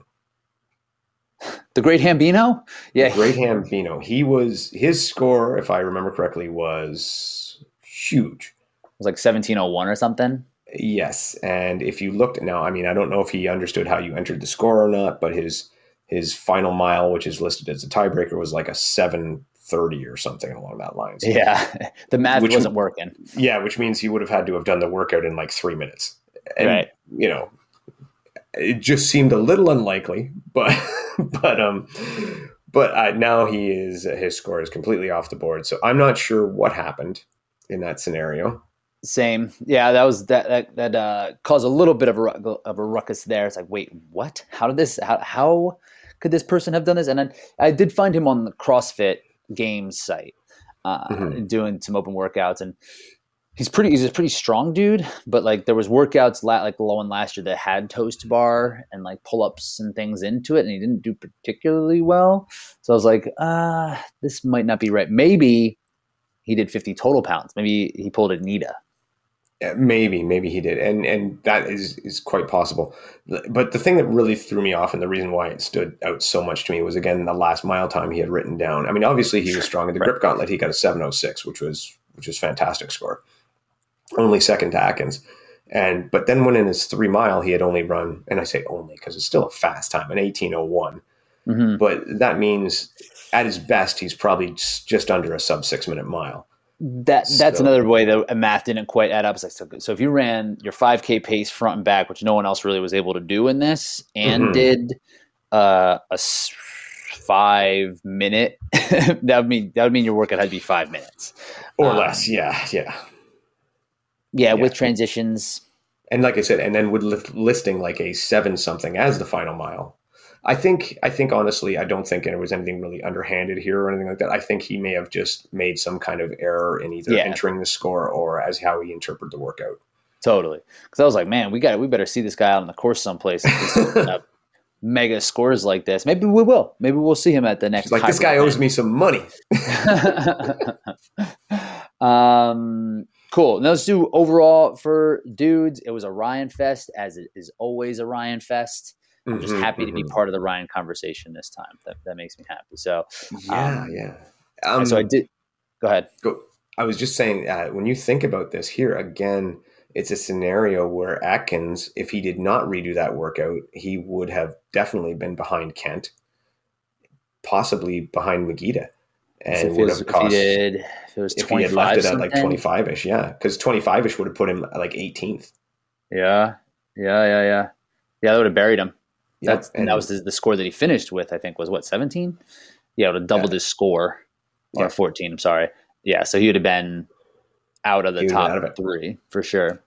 the Great Hambino? Yeah. The Great Hambino. He was, his score, if I remember correctly, was huge. It was like 1701 or something. Yes, and if you looked now, I mean, I don't know if he understood how you entered the score or not, but his his final mile, which is listed as a tiebreaker, was like a seven thirty or something along that line. So, yeah, <laughs> the math which, wasn't working. Yeah, which means he would have had to have done the workout in like three minutes. And, right. You know, it just seemed a little unlikely, but <laughs> but um, but uh, now he is his score is completely off the board. So I'm not sure what happened in that scenario. Same, yeah. That was that that that uh, caused a little bit of a of a ruckus there. It's like, wait, what? How did this? How how could this person have done this? And then I did find him on the CrossFit Games site uh, mm-hmm. doing some open workouts, and he's pretty he's a pretty strong dude. But like there was workouts la- like the low one last year that had toes to bar and like pull ups and things into it, and he didn't do particularly well. So I was like, ah, uh, this might not be right. Maybe he did 50 total pounds. Maybe he pulled an Ida. Maybe, maybe he did, and and that is is quite possible. But the thing that really threw me off, and the reason why it stood out so much to me, was again the last mile time he had written down. I mean, obviously he was strong in the grip gauntlet. He got a seven oh six, which was which was fantastic score, only second to Atkins. And but then when in his three mile he had only run, and I say only because it's still a fast time, an eighteen oh one. Mm-hmm. But that means at his best he's probably just under a sub six minute mile that that's so. another way that math didn't quite add up. So, so if you ran your 5K pace front and back, which no one else really was able to do in this, and mm-hmm. did uh, a five minute, <laughs> that would mean that would mean your workout had to be five minutes or um, less. Yeah, yeah, yeah, yeah, with transitions. And like I said, and then with listing like a seven something as the final mile, I think I think honestly, I don't think there was anything really underhanded here or anything like that. I think he may have just made some kind of error in either yeah. entering the score or as how he interpreted the workout. Totally, because I was like, man, we got we better see this guy out on the course someplace. <laughs> mega scores like this. Maybe we will. Maybe we'll see him at the next. She's like this guy owes me some money. <laughs> um, cool. Now let's do overall for dudes. It was a Ryan Fest, as it is always a Ryan Fest. I'm just mm-hmm, happy mm-hmm. to be mm-hmm. part of the Ryan conversation this time. That that makes me happy. So yeah, um, yeah. Um, so I did. Go ahead. Go. I was just saying uh, when you think about this here again, it's a scenario where Atkins, if he did not redo that workout, he would have definitely been behind Kent, possibly behind Magida. And so would have cost, if he did, if it was if he had left it at like 25 ish, yeah, because 25 ish would have put him like 18th. Yeah, yeah, yeah, yeah. Yeah, that would have buried him. That's and, and, that was the, the, score that he finished with. I think was what seventeen. Yeah, would have doubled yeah. his score. Or yeah. fourteen. I'm sorry. Yeah, so he would have been out of the top of three for sure.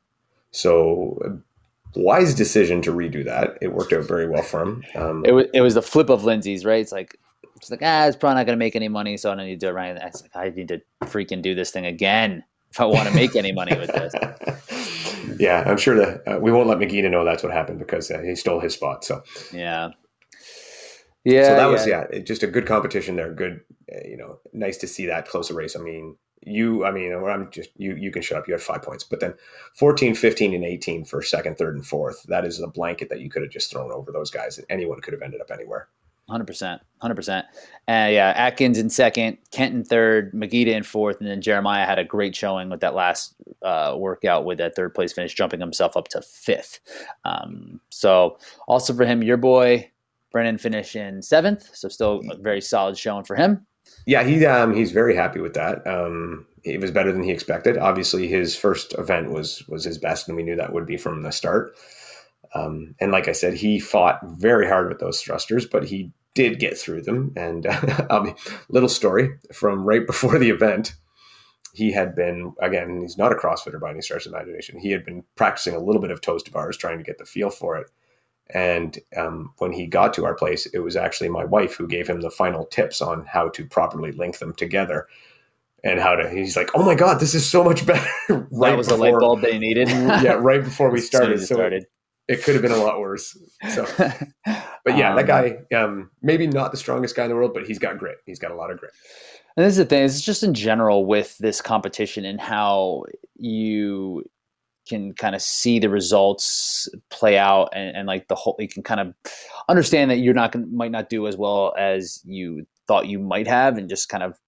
So wise decision to redo that. It worked out very well for him. Um, it was it was the flip of Lindsay's right. It's like it's like ah, it's probably not going to make any money, so I don't need to do it right. It's like I need to freaking do this thing again if I want to make any money with this. <laughs> yeah, I'm sure that uh, we won't let Magida know that's what happened because uh, he stole his spot. So yeah, yeah. So that yeah. was yeah, just a good competition there. Good, uh, you know, nice to see that closer race. I mean, you, I mean, I'm just you. You can shut up. You had five points, but then 14, 15, and 18 for second, third, and fourth. That is a blanket that you could have just thrown over those guys. Anyone could have ended up anywhere. Hundred percent, hundred percent. And yeah, Atkins in second, Kent in third, Magida in fourth, and then Jeremiah had a great showing with that last uh, workout with that third place finish, jumping himself up to fifth. Um, so also for him, your boy Brennan finished in seventh, so still a very solid showing for him. Yeah, he um, he's very happy with that. Um, it was better than he expected. Obviously, his first event was was his best, and we knew that would be from the start. Um, and like I said, he fought very hard with those thrusters, but he did get through them. And <laughs> uh, um, little story from right before the event, he had been again. He's not a CrossFitter by any stretch of imagination. He had been practicing a little bit of toast bars, trying to get the feel for it. And um, when he got to our place, it was actually my wife who gave him the final tips on how to properly link them together and how to. He's like, "Oh my god, this is so much <laughs> better!" right that was before, the light bulb they needed. <laughs> yeah, right before we started. So started it could have been a lot worse. So, but yeah, um, that guy, um, maybe not the strongest guy in the world, but he's got grit. He's got a lot of grit. And this is the thing. It's just in general with this competition and how you can kind of see the results play out and, and like the whole you can kind of understand that you're not going might not do as well as you thought you might have and just kind of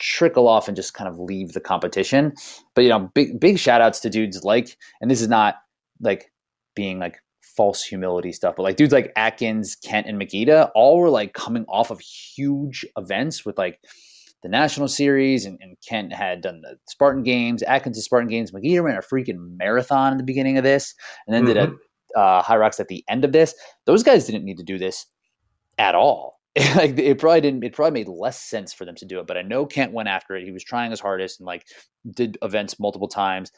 trickle off and just kind of leave the competition but you know big big shout outs to dudes like and this is not like being like false humility stuff, but like dudes like Atkins, Kent, and Magida all were like coming off of huge events with like the national series, and, and Kent had done the Spartan Games, Atkins' did Spartan Games. Magida ran a freaking marathon in the beginning of this, and then mm-hmm. did a mm-hmm. uh, Hyrox at the end of this. Those guys didn't need to do this at all. <laughs> like it probably didn't. It probably made less sense for them to do it. But I know Kent went after it. He was trying his hardest and like did events multiple times.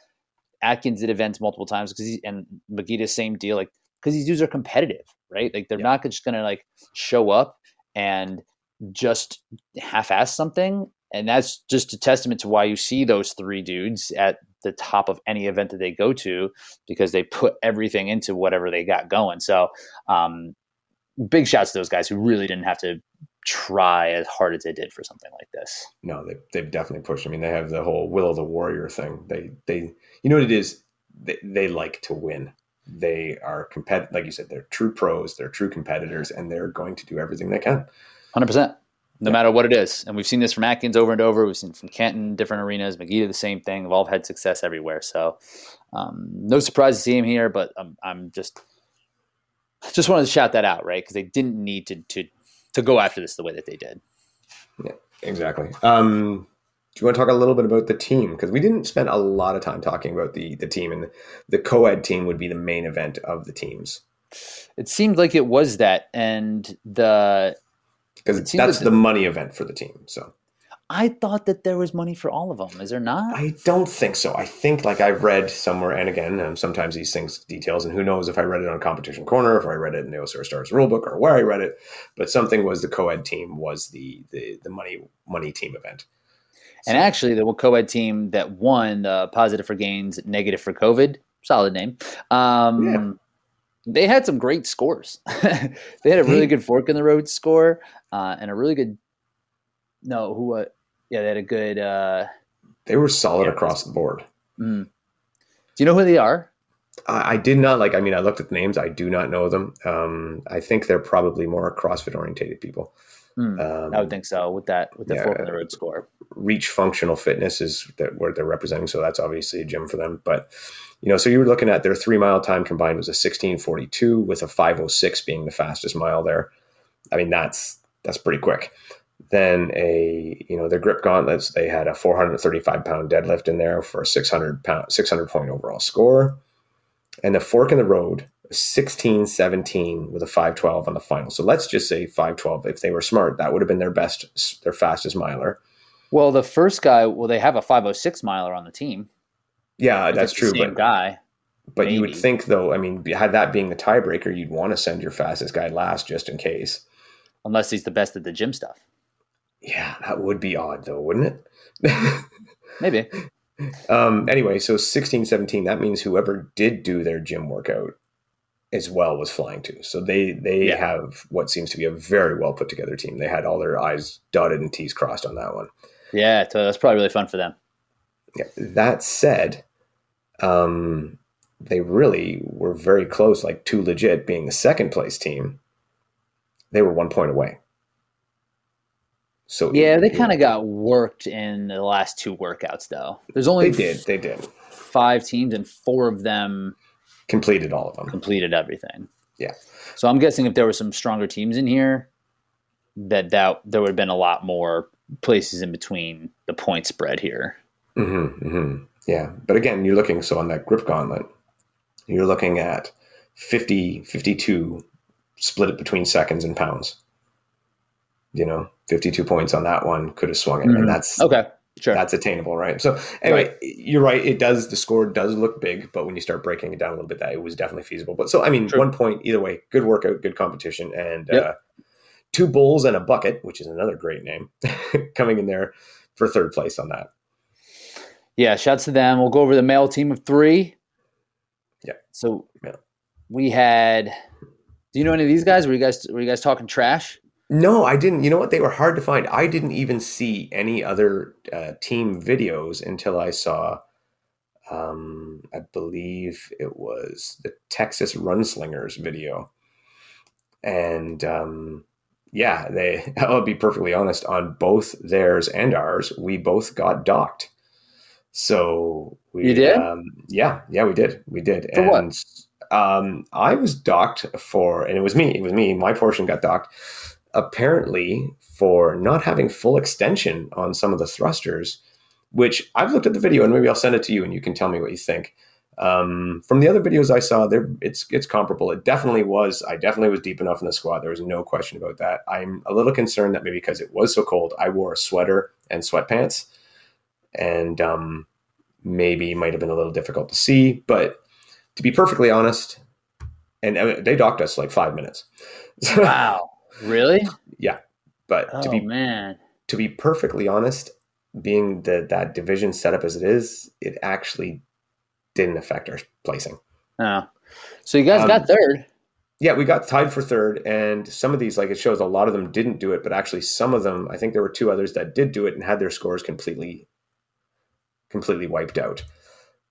Atkins did events multiple times because he and Magida same deal. Like because these dudes are competitive, right? Like they're yeah. not just gonna like show up and just half-ass something. And that's just a testament to why you see those three dudes at the top of any event that they go to because they put everything into whatever they got going. So, um, big shouts to those guys who really didn't have to try as hard as they did for something like this. No, they they've definitely pushed. I mean, they have the whole will of the warrior thing. They they you know what it is. They, they like to win they are compet like you said they're true pros they're true competitors and they're going to do everything they can. 100% no yeah. matter what it is. And we've seen this from atkins over and over. We've seen from Kent in different arenas. Magida the same thing. They've all had success everywhere. So um, no surprise to see him here but I'm, I'm just just wanted to shout that out right? Because they didn't need to to to go after this the way that they did. Yeah exactly. Um do you want to talk a little bit about the team? Because we didn't spend a lot of time talking about the the team, and the co-ed team would be the main event of the teams. It seemed like it was that, and the because that's the, the money event for the team. So I thought that there was money for all of them. Is there not? I don't think so. I think like I've read somewhere, and again, um, sometimes these things details, and who knows if I read it on Competition Corner, if I read it in the OCR Stars rulebook, or where I read it. But something was the co-ed team was the the the money money team event. And actually, the co-ed team that won uh, positive for gains, negative for COVID, solid name. Um, yeah. They had some great scores. <laughs> they had a really good fork in the road score uh, and a really good. No, who? Uh, yeah, they had a good. Uh, they were solid yeah, across the board. Mm. Do you know who they are? I, I, did not like. I mean, I looked at the names. I do not know them. Um, I think they're probably more CrossFit orientated people. Mm, um, I would think so with that with the yeah, fork in the road score. Reach functional fitness is that where they're representing, so that's obviously a gym for them. But you know, so you were looking at their three mile time combined was a sixteen forty two with a five oh six being the fastest mile there. I mean, that's that's pretty quick. Then a you know their grip gauntlets they had a four hundred thirty five pound deadlift in there for a six hundred pound six hundred point overall score, and the fork in the road 16 17 with a 512 on the final. So let's just say 512. If they were smart, that would have been their best, their fastest miler. Well, the first guy, well, they have a 506 miler on the team. Yeah, that's true. Same but, guy. But maybe. you would think, though, I mean, had that being the tiebreaker, you'd want to send your fastest guy last just in case. Unless he's the best at the gym stuff. Yeah, that would be odd, though, wouldn't it? <laughs> maybe. Um, anyway, so 16, 17, that means whoever did do their gym workout as well was flying too. So they they yeah. have what seems to be a very well put together team. They had all their I's dotted and T's crossed on that one. Yeah, so that's probably really fun for them. Yeah. That said, um, they really were very close, like too legit being the second place team. They were one point away. So yeah, they kind of got worked in the last two workouts, though. There's only they did they did five teams, and four of them completed all of them. Completed everything. Yeah. So I'm guessing if there were some stronger teams in here, that that there would have been a lot more places in between the point spread here. Mm-hmm, mm-hmm. Yeah, but again, you're looking so on that grip gauntlet, you're looking at 50, 52 split it between seconds and pounds. You know, 52 points on that one could have swung it, mm-hmm. and that's okay. Sure. That's attainable, right? So anyway, right. you're right. It does. The score does look big, but when you start breaking it down a little bit, that it was definitely feasible. But so I mean, True. one point either way. Good workout, good competition, and yep. uh, two bulls and a bucket, which is another great name, <laughs> coming in there for third place on that. Yeah, shouts to them. We'll go over the male team of three. Yeah. So yeah. we had. Do you know any of these guys? Were you guys were you guys talking trash? No, I didn't. You know what? They were hard to find. I didn't even see any other uh, team videos until I saw, um, I believe it was the Texas Runslingers video. And um, yeah, they, <laughs> I'll be perfectly honest, on both theirs and ours, we both got docked. So we you did, um, yeah, yeah, we did, we did. For and, what? Um, I was docked for, and it was me. It was me. My portion got docked. Apparently, for not having full extension on some of the thrusters, which I've looked at the video, and maybe I'll send it to you, and you can tell me what you think. Um, from the other videos I saw, there it's it's comparable. It definitely was. I definitely was deep enough in the squat. There was no question about that. I'm a little concerned that maybe because it was so cold, I wore a sweater and sweatpants, and um, maybe might have been a little difficult to see. But to be perfectly honest, and uh, they docked us like five minutes. <laughs> wow, really? yeah, but oh, to be man, to be perfectly honest, being the that division set up as it is, it actually didn't affect our placing. Oh. So you guys um, got third. Yeah, we got tied for third, and some of these, like it shows, a lot of them didn't do it, but actually some of them, I think there were two others that did do it and had their scores completely, completely wiped out.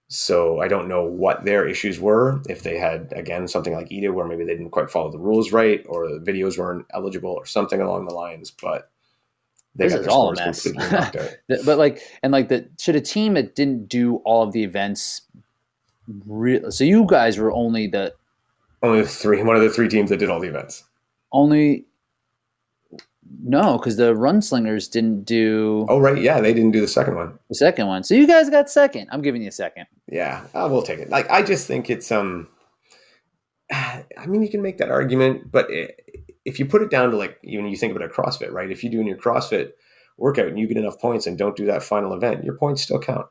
So I don't know what their issues were. If they had again something like Ida, where maybe they didn't quite follow the rules right, or the videos weren't eligible, or something along the lines. But they this got their scores completely <laughs> knocked but like, and like the should a team that didn't do all of the events Real, so you guys were only the only the three, one of the three teams that did all the events. Only no, because the Run Slingers didn't do. Oh right, yeah, they didn't do the second one. The second one. So you guys got second. I'm giving you a second. Yeah, uh, we'll take it. Like I just think it's um. <sighs> I mean, you can make that argument, but it, if you put it down to like even you think about a CrossFit, right? If you do in your CrossFit workout and you get enough points and don't do that final event, your points still count.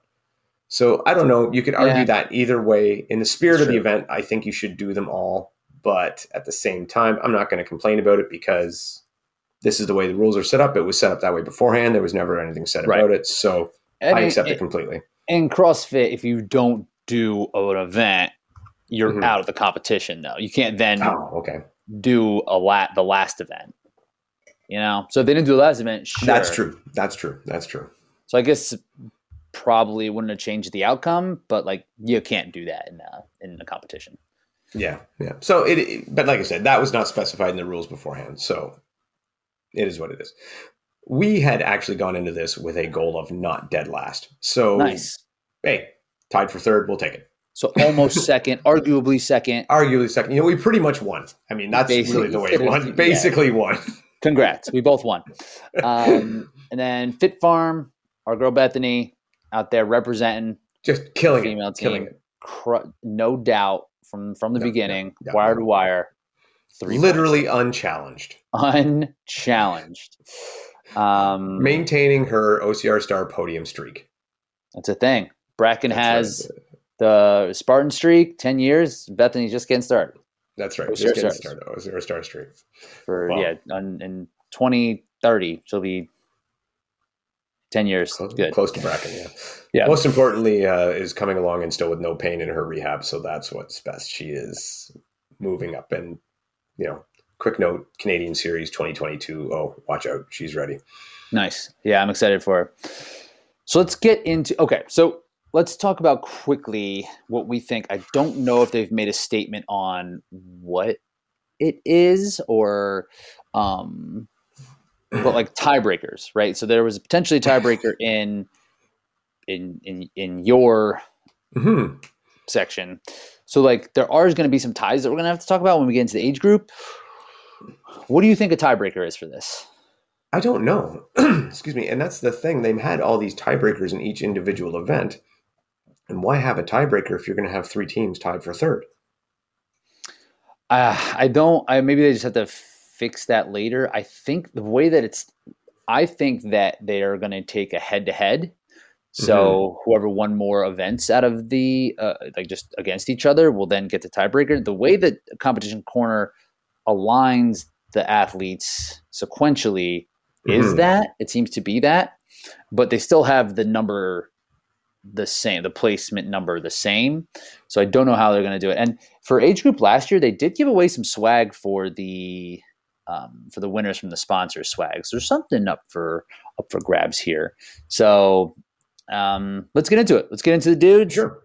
So I don't know. You could argue yeah. that either way. In the spirit of the event, I think you should do them all. But at the same time, I'm not going to complain about it because this is the way the rules are set up. It was set up that way beforehand. There was never anything said right. about it. So and I accept it, it, completely. In CrossFit, if you don't do an event, you're mm-hmm. out of the competition, though. You can't then oh, okay. do a lat the last event. You know, so if they didn't do the last event, sure. That's true. That's true. That's true. So I guess probably wouldn't have changed the outcome, but like you can't do that in a, in a competition. Yeah, yeah. So it, it, but like I said, that was not specified in the rules beforehand. So it is what it is. We had actually gone into this with a goal of not dead last. So nice. Hey, tied for third, we'll take it. So almost <laughs> second, arguably second. Arguably second. You know, we pretty much won. I mean, that's Basically, really the way it won. <laughs> Basically yeah. won. Congrats. We both won. <laughs> Um, and then Fit Farm, our girl Bethany, out there representing just killing female it, team. Killing it. Cr- no doubt from from the no, beginning, no, no, wire to wire. Three literally points. unchallenged. Unchallenged. Um, Maintaining her OCR star podium streak. That's a thing. Bracken that's has right. the Spartan streak, 10 years. Bethany's just getting started. That's right. OCR just getting started. OCR star streak. For, yeah, in 2030, she'll be 10 years. Close, Good. Close to Bracken, yeah. Yeah. Most importantly, uh, is coming along and still with no pain in her rehab. So that's what's best. She is moving up. And, you know, quick note Canadian Series 2022. Oh, watch out. She's ready. Nice. Yeah, I'm excited for her. So let's get into. Okay. So let's talk about quickly what we think. I don't know if they've made a statement on what it is or um, but like tiebreakers, right? So there was potentially a tiebreaker <laughs> in in in in your mm-hmm. Section. So like there are going to be some ties that we're going to have to talk about when we get into the age group. What do you think a tiebreaker is for this? I don't know. <clears throat> Excuse me. And that's the thing. They've had all these tiebreakers in each individual event. And why have a tiebreaker if you're going to have three teams tied for third? Uh, I don't. I maybe they just have to fix that later. I think the way that it's, I think that they are going to take a head to head. So mm-hmm. whoever won more events out of the uh, like just against each other will then get the tiebreaker. The way that competition corner aligns the athletes sequentially mm-hmm. is that it seems to be that, but they still have the number the same, the placement number the same. So I don't know how they're going to do it. And for age group last year, they did give away some swag for the um, for the winners from the sponsor swags. There's something up for up for grabs here. So um, let's get into it. Let's get into the dudes. Sure.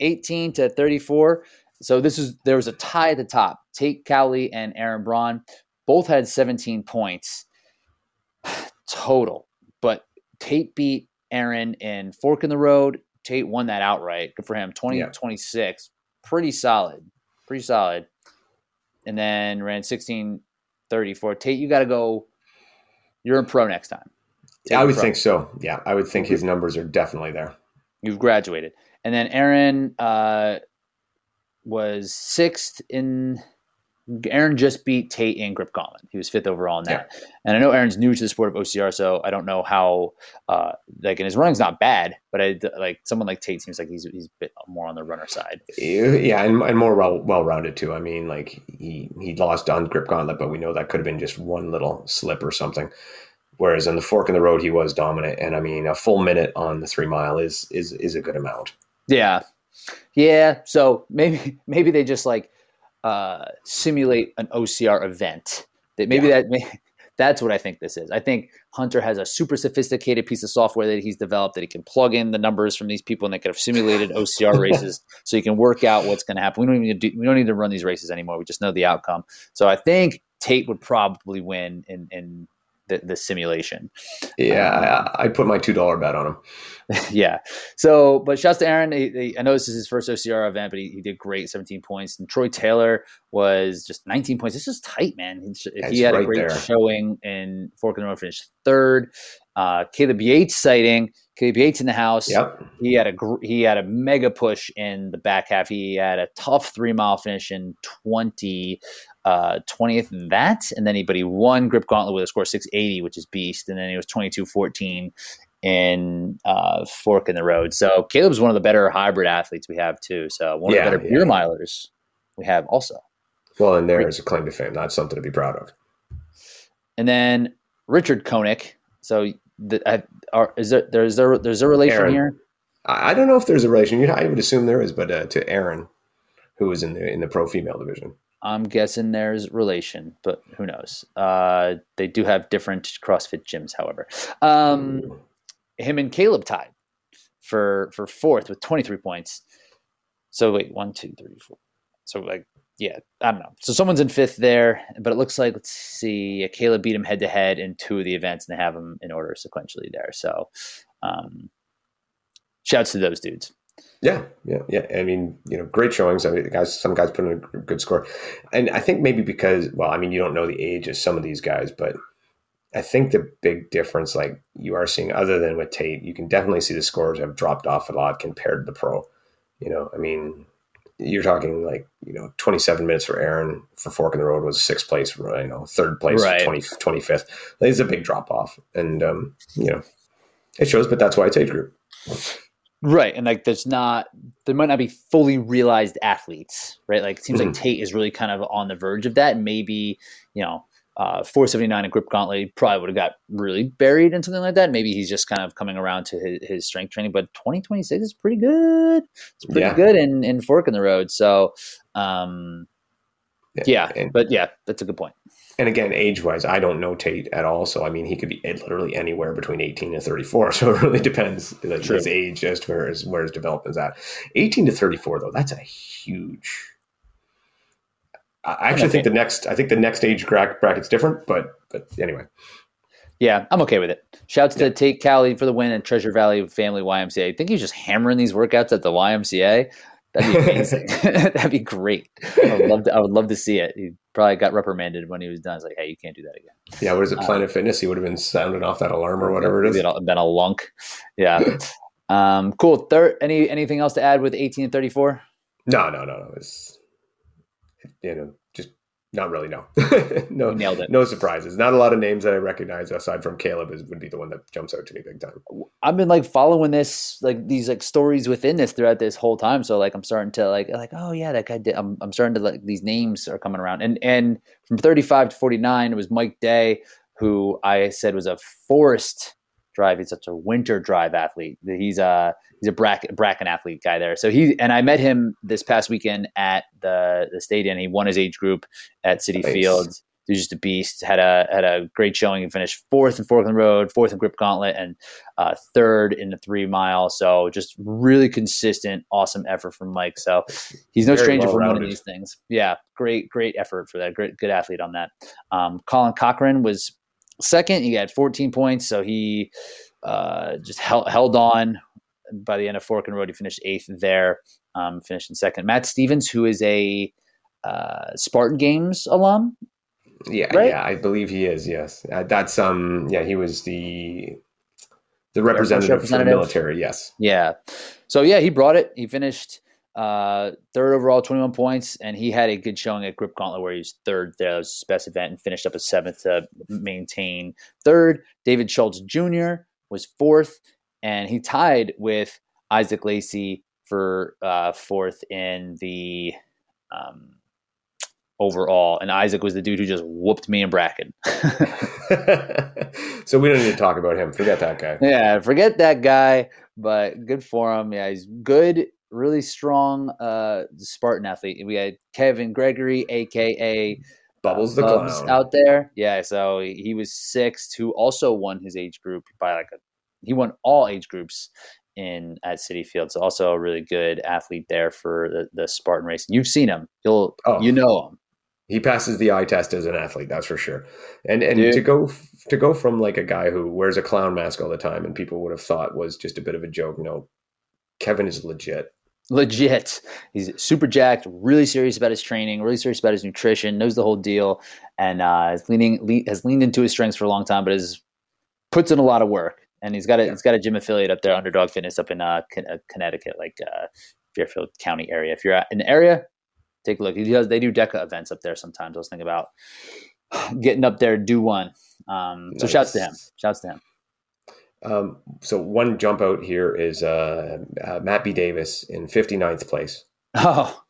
18 to 34. So this is there was a tie at the top. Tate Cowley and Aaron Braun both had 17 points <sighs> total, but Tate beat Aaron in Fork in the Road, Tate won that outright. Good for him. 20, yeah. 26. Pretty solid. Pretty solid. And then ran 16 34. Tate, you got to go. You're a pro next time. Yeah, I would think so. Yeah, I would think his numbers are definitely there. You've graduated. And then Aaron uh, was sixth in Aaron just beat Tate in grip gauntlet. He was fifth overall in that. Yeah. And I know Aaron's new to the sport of OCR, so I don't know how uh, like and his running's not bad, but I like someone like Tate seems like he's he's a bit more on the runner side. Yeah, and, and more well well rounded too. I mean, like he he lost on grip gauntlet, but we know that could have been just one little slip or something. Whereas in the fork in the road, he was dominant, and I mean, a full minute on the three mile is is is a good amount. Yeah, yeah. So maybe <laughs> maybe they just like uh, simulate an OCR event. That maybe yeah. that may, <laughs> that's what I think this is. I think Hunter has a super sophisticated piece of software that he's developed that he can plug in the numbers from these people and they could have simulated <laughs> OCR races so you can work out what's going to happen. We don't even do, we don't need to run these races anymore. We just know the outcome. So I think Tate would probably win in in the, the simulation. Yeah, um, I, I put my two dollar bet on him. <laughs> yeah. So, but shouts to Aaron. He, he, I know this is his first OCR event, but he, he, did great, 17 points. And Troy Taylor was just 19 points. This is tight, man. He, had right a great there. showing in Fork in the Road, finished third. Uh, Caleb Yates sighting. Caleb Yates in the house. Yep. He had a he had a mega push in the back half. He had a tough three mile finish in 20 uh, 20th in that. And then he, but he won Grip Gauntlet with a score 680, which is beast. And then he was 22 14 in uh, Fork in the Road. So Caleb's one of the better hybrid athletes we have too. So one yeah, of the better yeah. beer milers we have also. Well, and there is a claim to fame. That's something to be proud of. And then Richard Koenig. So the, uh, are, is there there's there there's a relation Aaron. here? I don't know if there's a relation. I would assume there is, but uh, to Aaron, who was in the in the pro female division. I'm guessing there's relation, but who knows? Uh, they do have different CrossFit gyms, however. Um, him and Caleb tied for for fourth with 23 points. So wait, one, two, three, four. So like, yeah, I don't know. So someone's in fifth there, but it looks like let's see, Caleb beat him head to head in two of the events, and they have them in order sequentially there. So, um, shouts to those dudes. Yeah, yeah, yeah. I mean, you know, great showings. I mean, guys, some guys put in a good score, and I think maybe because, well, I mean, you don't know the age of some of these guys, but I think the big difference, like you are seeing, other than with Tate, you can definitely see the scores have dropped off a lot compared to the pro. You know, I mean, you're talking like you know 27 minutes for Aaron for Fork in the Road was sixth place, you know, third place, right. 20, 25th. It's a big drop off, and um, you know, it shows, but that's why it's age group. Right. And like there's not there might not be fully realized athletes, right? Like it seems mm-hmm. like Tate is really kind of on the verge of that. Maybe, you know, uh, 479 and grip gauntlet probably would have got really buried in something like that. Maybe he's just kind of coming around to his, his strength training, but 2026 is pretty good. It's pretty yeah. good in, in fork in the road. So, um, yeah, yeah but yeah, that's a good point and again, age wise, I don't know Tate at all. So I mean, he could be literally anywhere between 18 and 34. <laughs> So it really depends like, his age as to where his where his development's at. 18 to 34 though, that's a huge. I actually okay. think the next I think the next age bracket's different, but but anyway. Yeah, I'm okay with it. Shouts yeah. to Tate Cali for the win and Treasure Valley Family YMCA. I think he's just hammering these workouts at the YMCA. That'd be amazing. <laughs> <laughs> That'd be great. I would love to. I would love to see it. He probably got reprimanded when he was done. It's like, hey, you can't do that again. Yeah, what is it? Planet um, Fitness. He would have been sounding off that alarm or whatever it is. Been a, been a lunk. Yeah. <laughs> um, cool. Third. Any anything else to add with eighteen and thirty four? No, no, no, no. It's you know just not really. <laughs> No, no, we nailed it. No surprises. Not a lot of names that I recognize aside from Caleb is would be the one that jumps out to me big time. I've been like following this, like these like stories within this throughout this whole time. So like I'm starting to like like oh yeah that guy did. I'm I'm starting to like these names are coming around. And and from 35 to 49 it was Mike Day who I said was a forest drive. He's such a winter drive athlete. He's a he's a bracket bracken athlete guy there. So he and I met him this past weekend at the the stadium. He won his age group at Citi nice. Fields. He's just a beast. Had a had a great showing. He finished fourth in Forkland Road, fourth in Grip Gauntlet, and uh, third in the three mile. So just really consistent, awesome effort from Mike. So he's no Very stranger for winning these things. Yeah, great, great effort for that. Great, good athlete on that. Um, Colin Cochran was second. He had 14 points, so he uh, just held, held on by the end of Fork and Road, he finished eighth there, um, finished in second. Matt Stevens, who is a uh, Spartan Games alum. Yeah, right? yeah, I believe he is. Yes, uh, that's um, yeah, he was the the representative, representative, for the military. Yes. Yeah. So yeah, he brought it. He finished uh, third overall, 21 points, and he had a good showing at Grip Gauntlet where he was third there. That was his best event and finished up a seventh to maintain third. David Schultz Jr. was fourth, and he tied with Isaac Lacey for uh, fourth in the um, overall. And Isaac was the dude who just whooped me in Bracken. <laughs> so we don't need to talk about him. Forget that guy. Yeah, forget that guy. But good for him. Yeah, he's good really strong uh, Spartan athlete. We had Kevin Gregory, aka Bubbles the Bubs Clown, out there. Yeah, so he was sixth, who also won his age group by like a. He won all age groups in at Citi Field. So also a really good athlete there for the, the Spartan race. You've seen him. You'll oh, you know him. He passes the eye test as an athlete, that's for sure. And and Dude. to go to go from like a guy who wears a clown mask all the time and people would have thought was just a bit of a joke. No, Kevin is legit legit. He's super jacked, really serious about his training, really serious about his nutrition, knows the whole deal, and uh, is leaning le- has leaned into his strengths for a long time, but is puts in a lot of work. And he's got a yeah. he's got a gym affiliate up there, Underdog Fitness, up in uh, uh Connecticut, like uh, Fairfield County area. If you're in the area, take a look. He does they do DECA events up there sometimes. I was thinking about <sighs> getting up there, do one. Um, so nice. shouts to him. Shouts to him. Um, so one jump out here is uh, uh, Matt B. Davis in 59th place. Oh,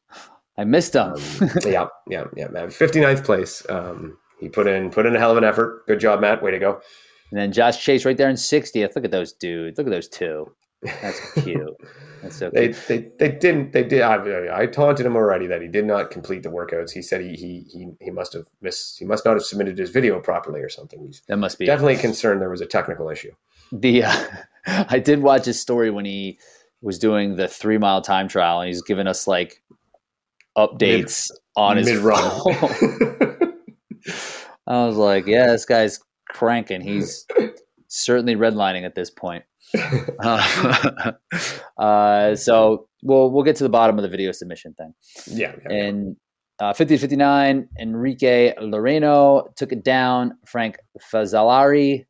I missed him. um, yeah, yeah, yeah, Matt. 59th place. Um, he put in put in a hell of an effort. Good job, Matt. Way to go. And then Josh Chase right there in 60th. Look at those dudes. Look at those two. That's <laughs> cute. That's so they, they they didn't they did I, I taunted him already that he did not complete the workouts. He said he he he, he must have missed he must not have submitted his video properly or something. He's that must be definitely concerned there was a technical issue. The uh, <laughs> I did watch his story when he was doing the three mile time trial and he's giving us like updates mid, on his run. <laughs> I was like, yeah, this guy's cranking. He's certainly redlining at this point. uh, <laughs> uh, so we'll we'll get to the bottom of the video submission thing. Yeah. yeah and uh, 50 59, Enrique Loreno took it down. Frank Fazzolari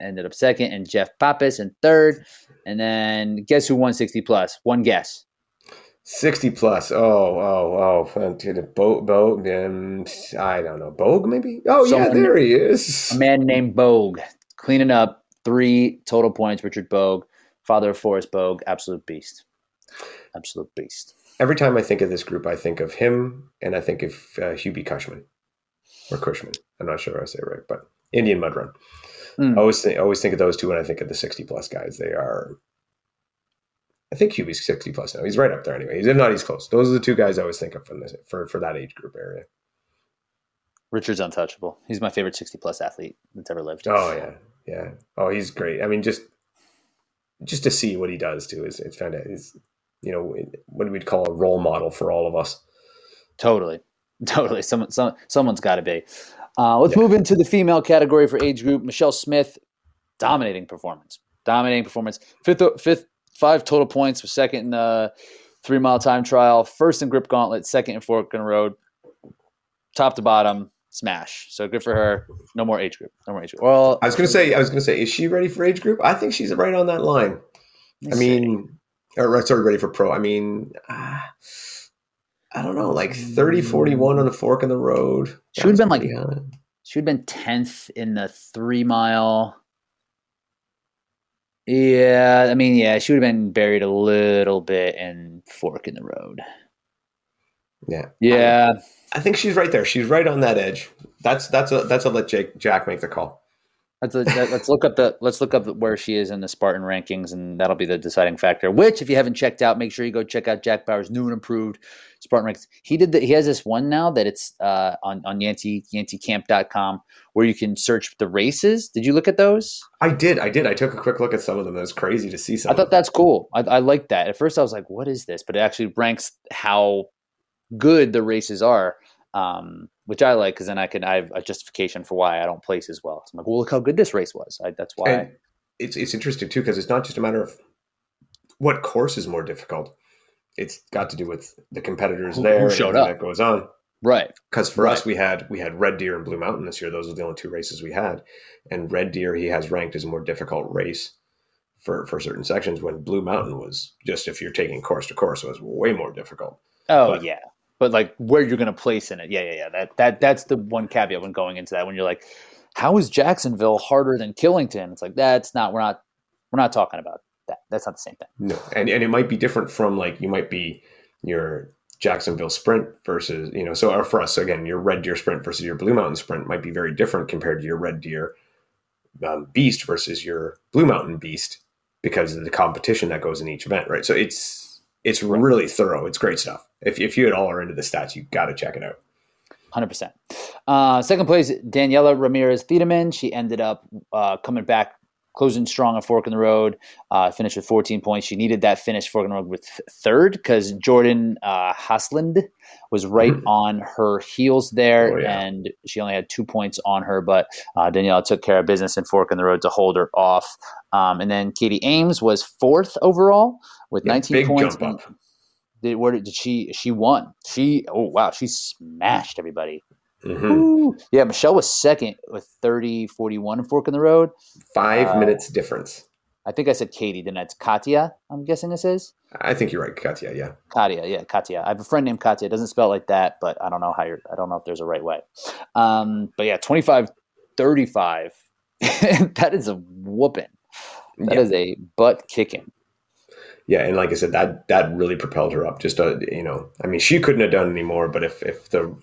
ended up second, and Jeff Pappas in third. And then guess who won 60 plus? One guess. 60 plus. Oh, oh, oh. To the boat, boat. I don't know. Bogue, maybe? Oh, Someone, yeah, there he is. A man named Bogue cleaning up three total points. Richard Bogue, father of Forrest Bogue, absolute beast. Absolute beast. Every time I think of this group, I think of him and I think of uh, Hubie Cushman or Cushman. I'm not sure I say it right, but Indian Mud Run. Mm. I always think, I always think of those two when I think of the 60 plus guys. They are, I think Hubie's 60 plus now. He's right up there anyway. He's if not, he's close. Those are the two guys I always think of from this, for, for that age group area. Richard's untouchable. He's my favorite 60 plus athlete that's ever lived. Oh yeah. Yeah. Oh, he's great. I mean, just, just to see what he does too is, it's kind of, is, you know, what we'd call a role model for all of us. Totally. <laughs> Totally. Someone, some, someone's got to be. Uh, let's yeah. move into the female category for age group. Michelle Smith, dominating performance. Dominating performance. Fifth, fifth, five total points. Was second in the three mile time trial. First in grip gauntlet. Second in fork and road. Top to bottom, smash. So good for her. No more age group. No more age group. Well, I was gonna say, I was gonna say, is she ready for age group? I think she's right on that line. I mean, or sorry, ready for pro. I mean. Uh, I don't know, like 30, 41 hmm. on a fork in the road. She would have been like, she would have been 10th in the three mile. Yeah, I mean, yeah, she would have been buried a little bit in fork in the road. Yeah. Yeah. I, I think she's right there. She's right on that edge. That's that's a that's a let Jake Jack make the call. Let's, let's look up the let's look up where she is in the Spartan rankings, and that'll be the deciding factor. Which, if you haven't checked out, make sure you go check out Jack Bauer's new and improved Spartan rankings. He did that. He has this one now that it's uh, on on Yancy YancyCamp.com where you can search the races. Did you look at those? I did. I did. I took a quick look at some of them. It was crazy to see some. I thought that's cool. I, I like that. At first, I was like, "What is this?" But it actually ranks how good the races are. Um, which I like because then I can I have a justification for why I don't place as well. So I'm like, well, look how good this race was. I, that's why. And it's it's interesting too because it's not just a matter of what course is more difficult? It's got to do with the competitors who, there who showed up that goes on. Right. Because for right. us, we had we had Red Deer and Blue Mountain this year. Those were the only two races we had. And Red Deer, he has ranked as a more difficult race for for certain sections. When Blue Mountain was just if you're taking course to course, it was way more difficult. Oh but, yeah, but like where you're going to place in it. Yeah, yeah, yeah. That that that's the one caveat when going into that. When you're like, how is Jacksonville harder than Killington? It's like that's not. We're not. We're not talking about that. That's not the same thing. No, and and it might be different from like you might be your Jacksonville Sprint versus, you know, so for us, again, your Red Deer Sprint versus your Blue Mountain Sprint might be very different compared to your Red Deer um, Beast versus your Blue Mountain Beast because of the competition that goes in each event, right? So it's it's really thorough. It's great stuff. If, if you at all are into the stats, you got to check it out. 100%. Uh, second place, Daniela Ramirez Thiedemann. She ended up uh, coming back closing strong on Fork in the Road, uh, finished with 14 points. She needed that finish Fork in the Road with third because Jordan uh, Hasland was right mm-hmm. on her heels there, oh, yeah. and she only had two points on her. But uh, Danielle took care of business in Fork in the Road to hold her off. Um, and then Katie Ames was fourth overall with yeah, 19 points. Did, where did, did she? She won. She oh wow, she smashed everybody. Mm-hmm. Yeah, Michelle was second with 30 41 Fork in the Road. Five uh, minutes difference. I think I said Katie, then that's Katya, I'm guessing this is. I think you're right, Katya, yeah. Katya, yeah, Katya. I have a friend named Katya. It doesn't spell like that, but I don't know how you're, I don't know if there's a right way. Um, but yeah, 25 35. <laughs> that is a whooping. That yeah. is a butt kicking. Yeah, and like I said, that that really propelled her up. Just a, uh, you know, I mean, she couldn't have done any more. But if if the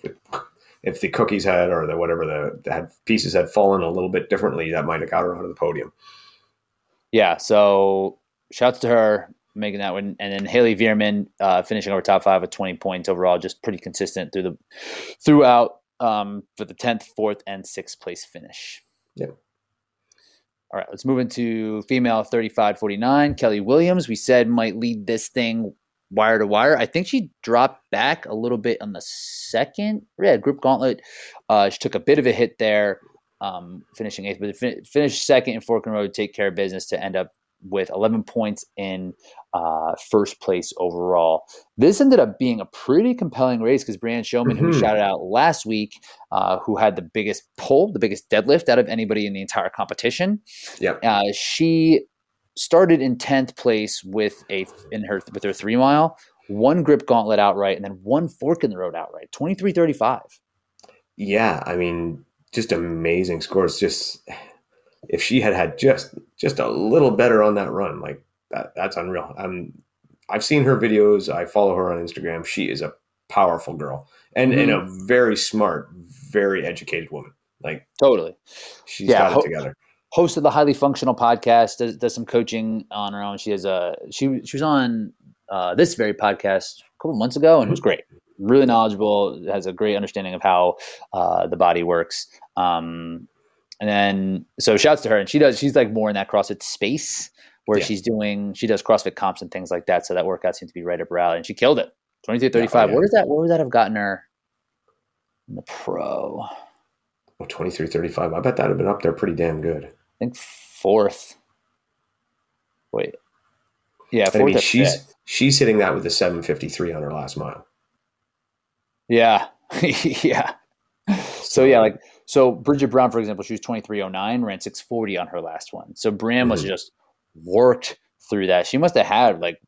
if the cookies had or the whatever the, the had pieces had fallen a little bit differently, that might have got her onto the podium. Yeah. So shouts to her making that one, and then Haley Veerman uh, finishing over top five with twenty points overall, just pretty consistent through the throughout um, for the tenth, fourth, and sixth place finish. Yep. All right, let's move into female 35 49. Kelly Williams, we said might lead this thing wire to wire. I think she dropped back a little bit on the second. Yeah, grip gauntlet. Uh, she took a bit of a hit there, um, finishing eighth, but fin- finished second in Fork and Road, take care of business to end up with 11 points in uh, first place overall. This ended up being a pretty compelling race because Brianne Showman, mm-hmm. who we shouted out last week, uh, who had the biggest pull, the biggest deadlift out of anybody in the entire competition, yeah, uh, she started in 10th place with a in her with her three mile one grip gauntlet outright and then one fork in the road outright 23-35 yeah i mean just amazing scores just if she had had just just a little better on that run like that that's unreal. I'm i've seen her videos i follow her on instagram she is a powerful girl and mm-hmm. and a very smart very educated woman like totally. she's yeah, got it ho- together host of the highly functional podcast does, does some coaching on her own. She has a she she was on uh, this very podcast a couple months ago and it was mm-hmm. great. Really knowledgeable has a great understanding of how uh, the body works. Um, and then so shouts to her and she does she's like more in that crossfit space where yeah. she's doing she does crossfit comps and things like that. So that workout seems to be right up her alley and she killed it. 23 35 yeah, oh, yeah. where does that where would that have gotten her? In the pro. Oh, 23 35 i bet that would have been up there pretty damn good think fourth. Wait, yeah, fourth. I mean, she's fifth. she's hitting that with a seven fifty three on her last mile. Yeah, <laughs> yeah. So yeah, like so Bridget Brown, for example, she was twenty three oh nine, ran six forty on her last one. So Bram was mm-hmm. just worked through that. She must have had like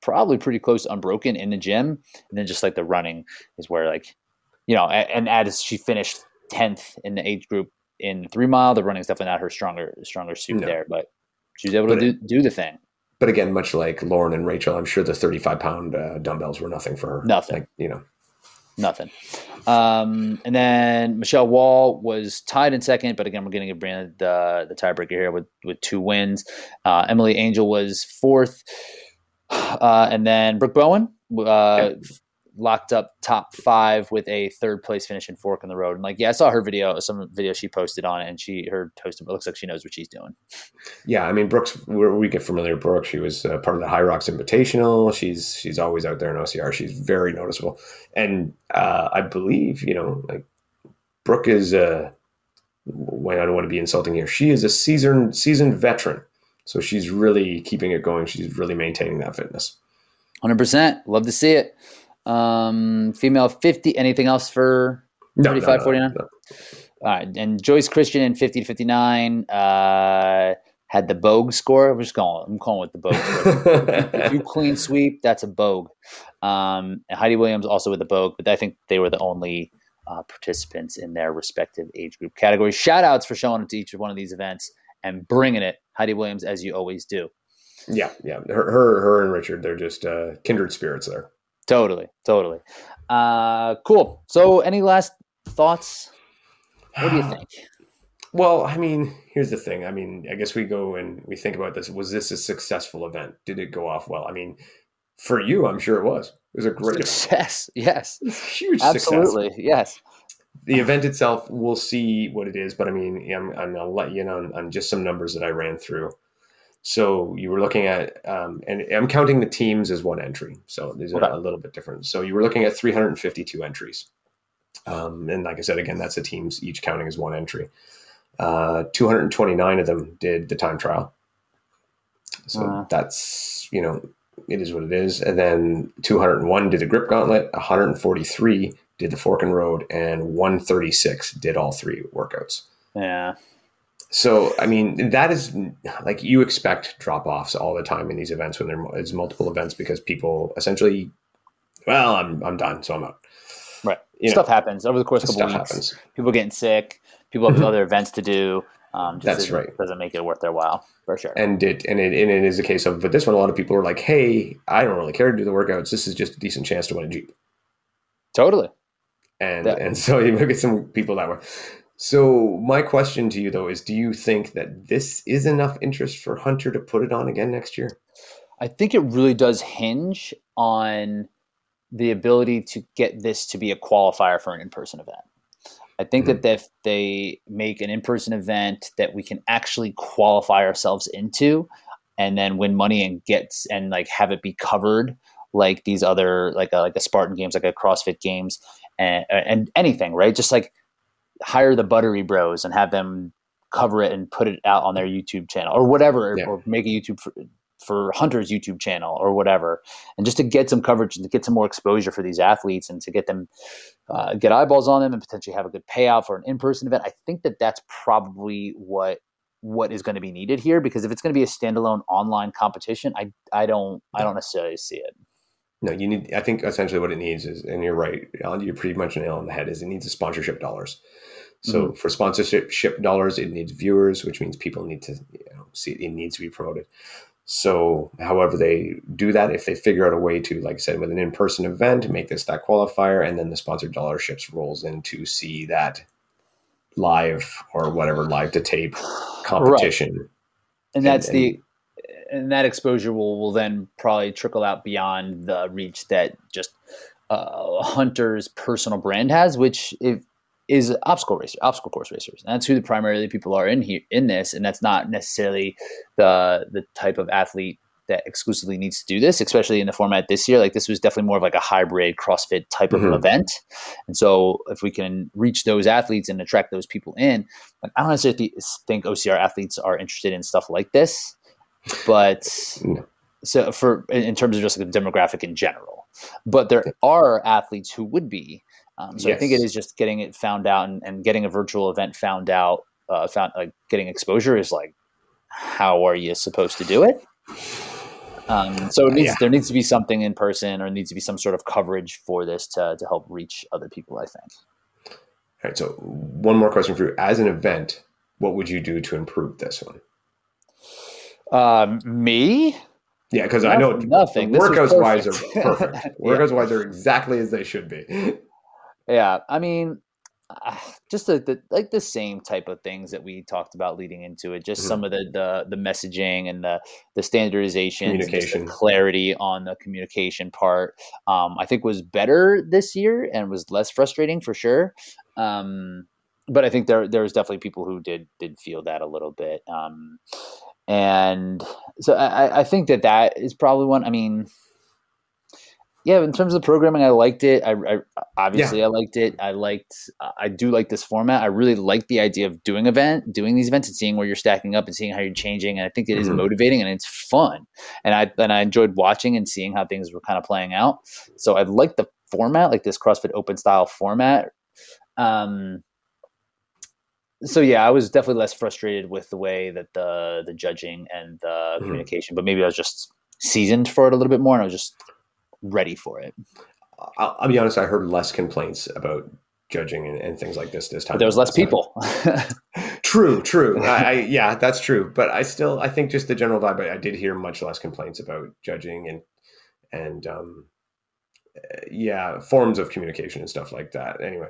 probably pretty close unbroken in the gym, and then just like the running is where like you know, and, and as she finished tenth in the age group in three mile, the running is definitely not her stronger stronger suit no. there, but she was able but to do, do the thing. But again, much like Lauren and Rachel, I'm sure the 35 pound uh, dumbbells were nothing for her. Nothing, like, you know, nothing. Um, and then Michelle Wall was tied in second, but again, we're getting a brand uh, the tiebreaker here with with two wins. Uh, Emily Angel was fourth, uh, and then Brooke Bowen uh, locked up top five with a third place finish in Fork in the Road. And like, yeah, I saw her video, some video she posted on it, and she her toast. It looks like she knows what she's doing. Yeah, I mean, Brooks, we get familiar with Brooke. She was uh, part of the Hyrox Invitational. She's she's always out there in OCR. She's very noticeable, and uh, I believe you know, like Brooke is. Uh, when I don't want to be insulting here, she is a seasoned seasoned veteran So she's really keeping it going. She's really maintaining that fitness. 100%. Love to see it. Um, female 50. Anything else for 35, no, no, 49? No, All right. And Joyce Christian in 50 to 59 uh, had the Bogue score. I'm just calling I'm calling it the Bogue score. if you <laughs> clean sweep, that's a Bogue. Um, and Heidi Williams also with the Bogue, but I think they were the only uh, participants in their respective age group categories. Shout outs for showing up to each of one of these events and bringing it, Heidi Williams, as you always do. Yeah, yeah. Her, her, her and Richard, they're just uh, kindred spirits there. Totally, totally. Uh, cool. So, any last thoughts? What do you <sighs> think? Well, I mean, here's the thing. I mean, I guess we go and we think about this. Was this a successful event? Did it go off well? I mean, for you, I'm sure it was. It was a great success. <laughs> Yes, huge. Success. Absolutely, success. yes. The event itself, we'll see what it is, but I mean, I'm, I'm gonna let you know on, on just some numbers that I ran through. So you were looking at, um, and I'm counting the teams as one entry. So these are a little bit different. So you were looking at 352 entries. Um, and like I said, again, that's the teams each counting as one entry. Uh, 229 of them did the time trial. So that's, you know, it is what it is. And then 201 did the grip gauntlet, 143 did the fork and road, and 136 did all three workouts. Yeah. So, I mean, that is like you expect drop offs all the time in these events when there's multiple events because people essentially, well, I'm, I'm done, so I'm out. Right. You stuff know, happens over the course of a couple weeks. Happens. People getting sick. People have mm-hmm. other events to do. Um, That's right. Doesn't make it worth their while for sure. And it and it and it is a case of, but this one, a lot of people are like, "Hey, I don't really care to do the workouts. This is just a decent chance to win a jeep." Totally. And and so you look at some people that way. So my question to you though is, do you think that this is enough interest for Hunter to put it on again next year? I think it really does hinge on the ability to get this to be a qualifier for an in-person event. I think mm-hmm. that if they make an in-person event that we can actually qualify ourselves into and then win money and gets and like have it be covered like these other like a, like a Spartan games, like a CrossFit games and, and anything, right? Just like hire the buttery bros and have them cover it and put it out on their YouTube channel or whatever, yeah. or make a YouTube for, for Hunter's YouTube channel or whatever, and just to get some coverage and to get some more exposure for these athletes and to get them uh, get eyeballs on them and potentially have a good payout for an in-person event. I think that that's probably what what is going to be needed here because if it's going to be a standalone online competition, I I don't I don't necessarily see it. No, you need. I think essentially what it needs is, and you're right. You're pretty much nail on the head. Is it needs a sponsorship dollars. So mm-hmm. for sponsorship ship dollars, it needs viewers, which means people need to you know, see it needs to be promoted. So, however they do that, if they figure out a way to, like I said, with an in-person event, make this that qualifier, and then the sponsored dollarships rolls in to see that live or whatever live to tape competition. Right. And that's and, the and that exposure will will then probably trickle out beyond the reach that just uh, Hunter's personal brand has, which if is obstacle racer, obstacle course racers. And that's who the primarily people are in here in this, and that's not necessarily the the type of athlete that exclusively needs to do this, especially in the format this year. Like this was definitely more of like a hybrid CrossFit type mm-hmm. of event. And so if we can reach those athletes and attract those people in, like I don't necessarily think OCR athletes are interested in stuff like this, but so for in terms of just like the demographic in general. But there are athletes who would be um, so yes. I think it is just getting it found out and, and getting a virtual event found out, uh, found like getting exposure is like, how are you supposed to do it? Um, so it needs, yeah. there needs to be something in person or needs to be some sort of coverage for this to, to help reach other people, I think. All right. So one more question for you. As an event, what would you do to improve this one? Um, me? Yeah, because I know nothing. Workouts wise are perfect. <laughs> Workouts wise are exactly as they should be. Yeah, I mean, uh, just the, the, like the same type of things that we talked about leading into it. Just mm-hmm. some of the, the the messaging and the the standardization, the clarity on the communication part. Um, I think was better this year and was less frustrating for sure. Um, but I think there there was definitely people who did did feel that a little bit. Um, and so I, I think that that is probably one. I mean, yeah, in terms of the programming, I liked it. I, I obviously yeah. I liked it. I liked. I do like this format. I really like the idea of doing event, doing these events, and seeing where you're stacking up and seeing how you're changing. And I think it is mm-hmm. motivating and it's fun. And I and I enjoyed watching and seeing how things were kind of playing out. So I like the format, like this CrossFit Open style format. Um, so yeah, I was definitely less frustrated with the way that the the judging and the mm-hmm. communication, but maybe I was just seasoned for it a little bit more, and I was just ready for it. I'll, I'll be honest. I heard less complaints about judging and, and things like this this time. But there was less people. <laughs> true, true. <laughs> I, I, yeah, that's true. But I still, I think just the general vibe. I, I did hear much less complaints about judging and and um, yeah, forms of communication and stuff like that. Anyway,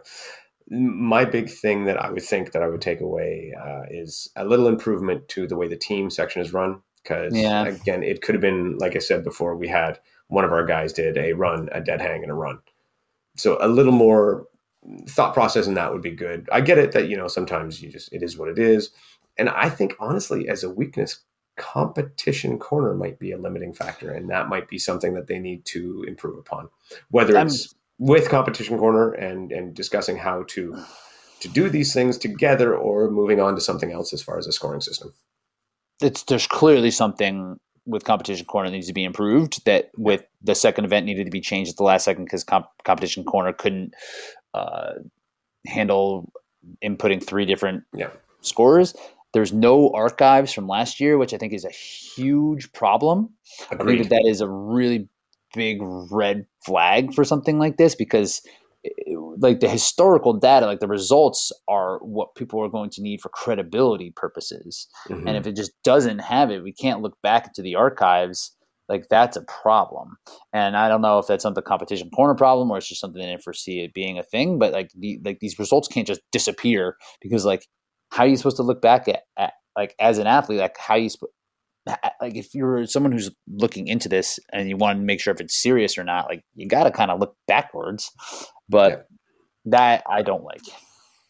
my big thing that I would think that I would take away uh, is a little improvement to the way the team section is run. Because yeah. again, it could have been like I said before. We had one of our guys did a run, a dead hang, and a run. So a little more thought process in that would be good. I get it that you know sometimes you just it is what it is, and I think honestly, as a weakness, competition corner might be a limiting factor, and that might be something that they need to improve upon. Whether it's with competition corner and and discussing how to to do these things together, or moving on to something else as far as a scoring system. It's there's clearly something with competition corner needs to be improved. That with the second event needed to be changed at the last second because comp- competition corner couldn't uh, handle inputting three different yeah. scores. There's no archives from last year, which I think is a huge problem. Agreed. I think that, that is a really big red flag for something like this because like the historical data, like the results are what people are going to need for credibility purposes. Mm-hmm. And if it just doesn't have it, we can't look back into the archives. Like that's a problem. And I don't know if that's something competition corner problem or it's just something they foresee it being a thing. But like the like these results can't just disappear because like how are you supposed to look back at, at like as an athlete? Like how you sp- like if you're someone who's looking into this and you want to make sure if it's serious or not, like you got to kind of look backwards. But yeah. that I don't like.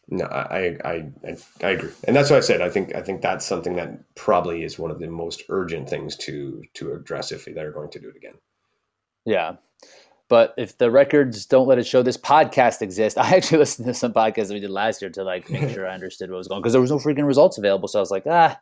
No, I, I, I, I agree, and that's what I said. I think, I think that's something that probably is one of the most urgent things to to address if they're going to do it again. Yeah, but if the records don't let it show this podcast exists, <laughs> I actually listened to some podcasts that we did last year to like make <laughs> sure I understood what was going because there was no freaking results available. So I was like, ah,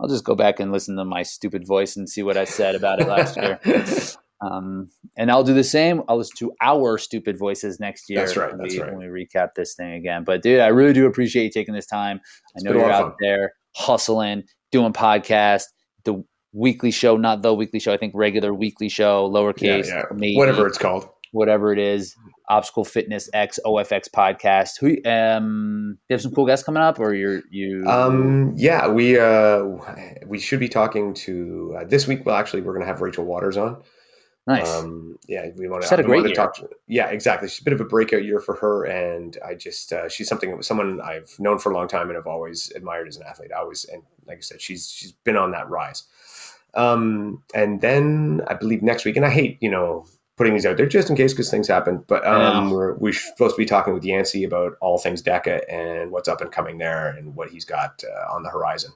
I'll just go back and listen to my stupid voice and see what I said about it last year. <laughs> Um, and I'll do the same. I'll listen to our stupid voices next year. That's right. When, that's we, right. when we recap this thing again. But dude, I really do appreciate you taking this time. I know you're out there hustling, doing podcast, the weekly show, not the weekly show. I think regular weekly show, lowercase, yeah, yeah. Whatever it's called, whatever it is. Obstacle Fitness X OFX podcast. Who um you have some cool guests coming up or you're you Um yeah, we uh we should be talking to uh, this week well actually we're going to have Rachel Waters on. Nice. Um yeah, we want to, had a great year. talk to, Yeah, exactly. She's a bit of a breakout year for her and I just uh, she's something someone I've known for a long time and have always admired as an athlete. I always and like I said she's she's been on that rise. Um and then I believe next week and I hate, you know, putting these out there just in case because things happen. But um, we're, we're supposed to be talking with Yancy about all things DEKA and what's up and coming there and what he's got uh, on the horizon.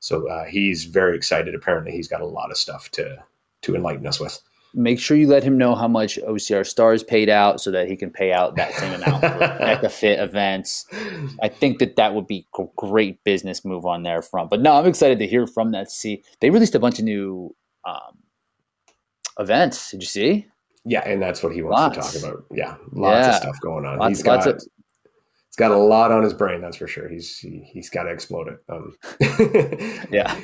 So uh, he's very excited. Apparently, he's got a lot of stuff to to enlighten us with. Make sure you let him know how much OCR stars paid out so that he can pay out that same amount for <laughs> DEKA Fit events. I think that that would be a great business move on their front. But no, I'm excited to hear from that. See, they released a bunch of new um, events. Did you see? Yeah, and that's what he wants lots. to talk about. Yeah, lots yeah. of stuff going on. Lots, he's got of- he's got a lot on his brain. That's for sure. He's he, has got to explode it. Um, <laughs> yeah.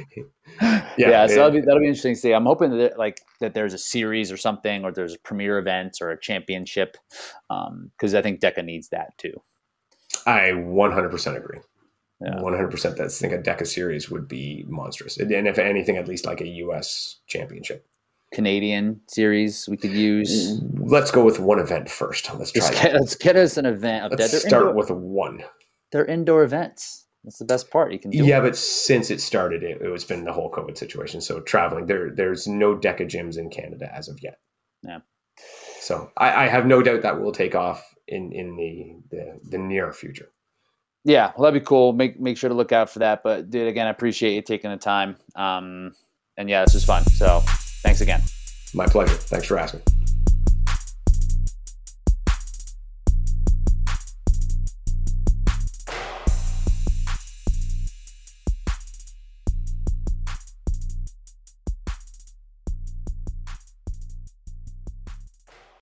yeah, yeah. So that'll be that'll be interesting to see. I'm hoping that like that there's a series or something, or there's a premier event or a championship, because um, I think DEKA needs that too. I 100% agree. Yeah. 100% that I think a DEKA series would be monstrous. And if anything, at least like a US championship. Canadian series we could use? Let's go with one event first. Let's try. Get, let's get us an event. Let's start indoor, with one. They're indoor events. That's the best part. You can. yeah, it. but since it started, it, it was been the whole COVID situation. So traveling there, there's no DEKA gyms in Canada as of yet. Yeah. So I, I have no doubt that will take off in in the the, the near future. Yeah, well, that'd be cool. Make make sure to look out for that. But dude, again, I appreciate you taking the time. Um, and yeah, this is fun. So Thanks again. My pleasure. Thanks for asking.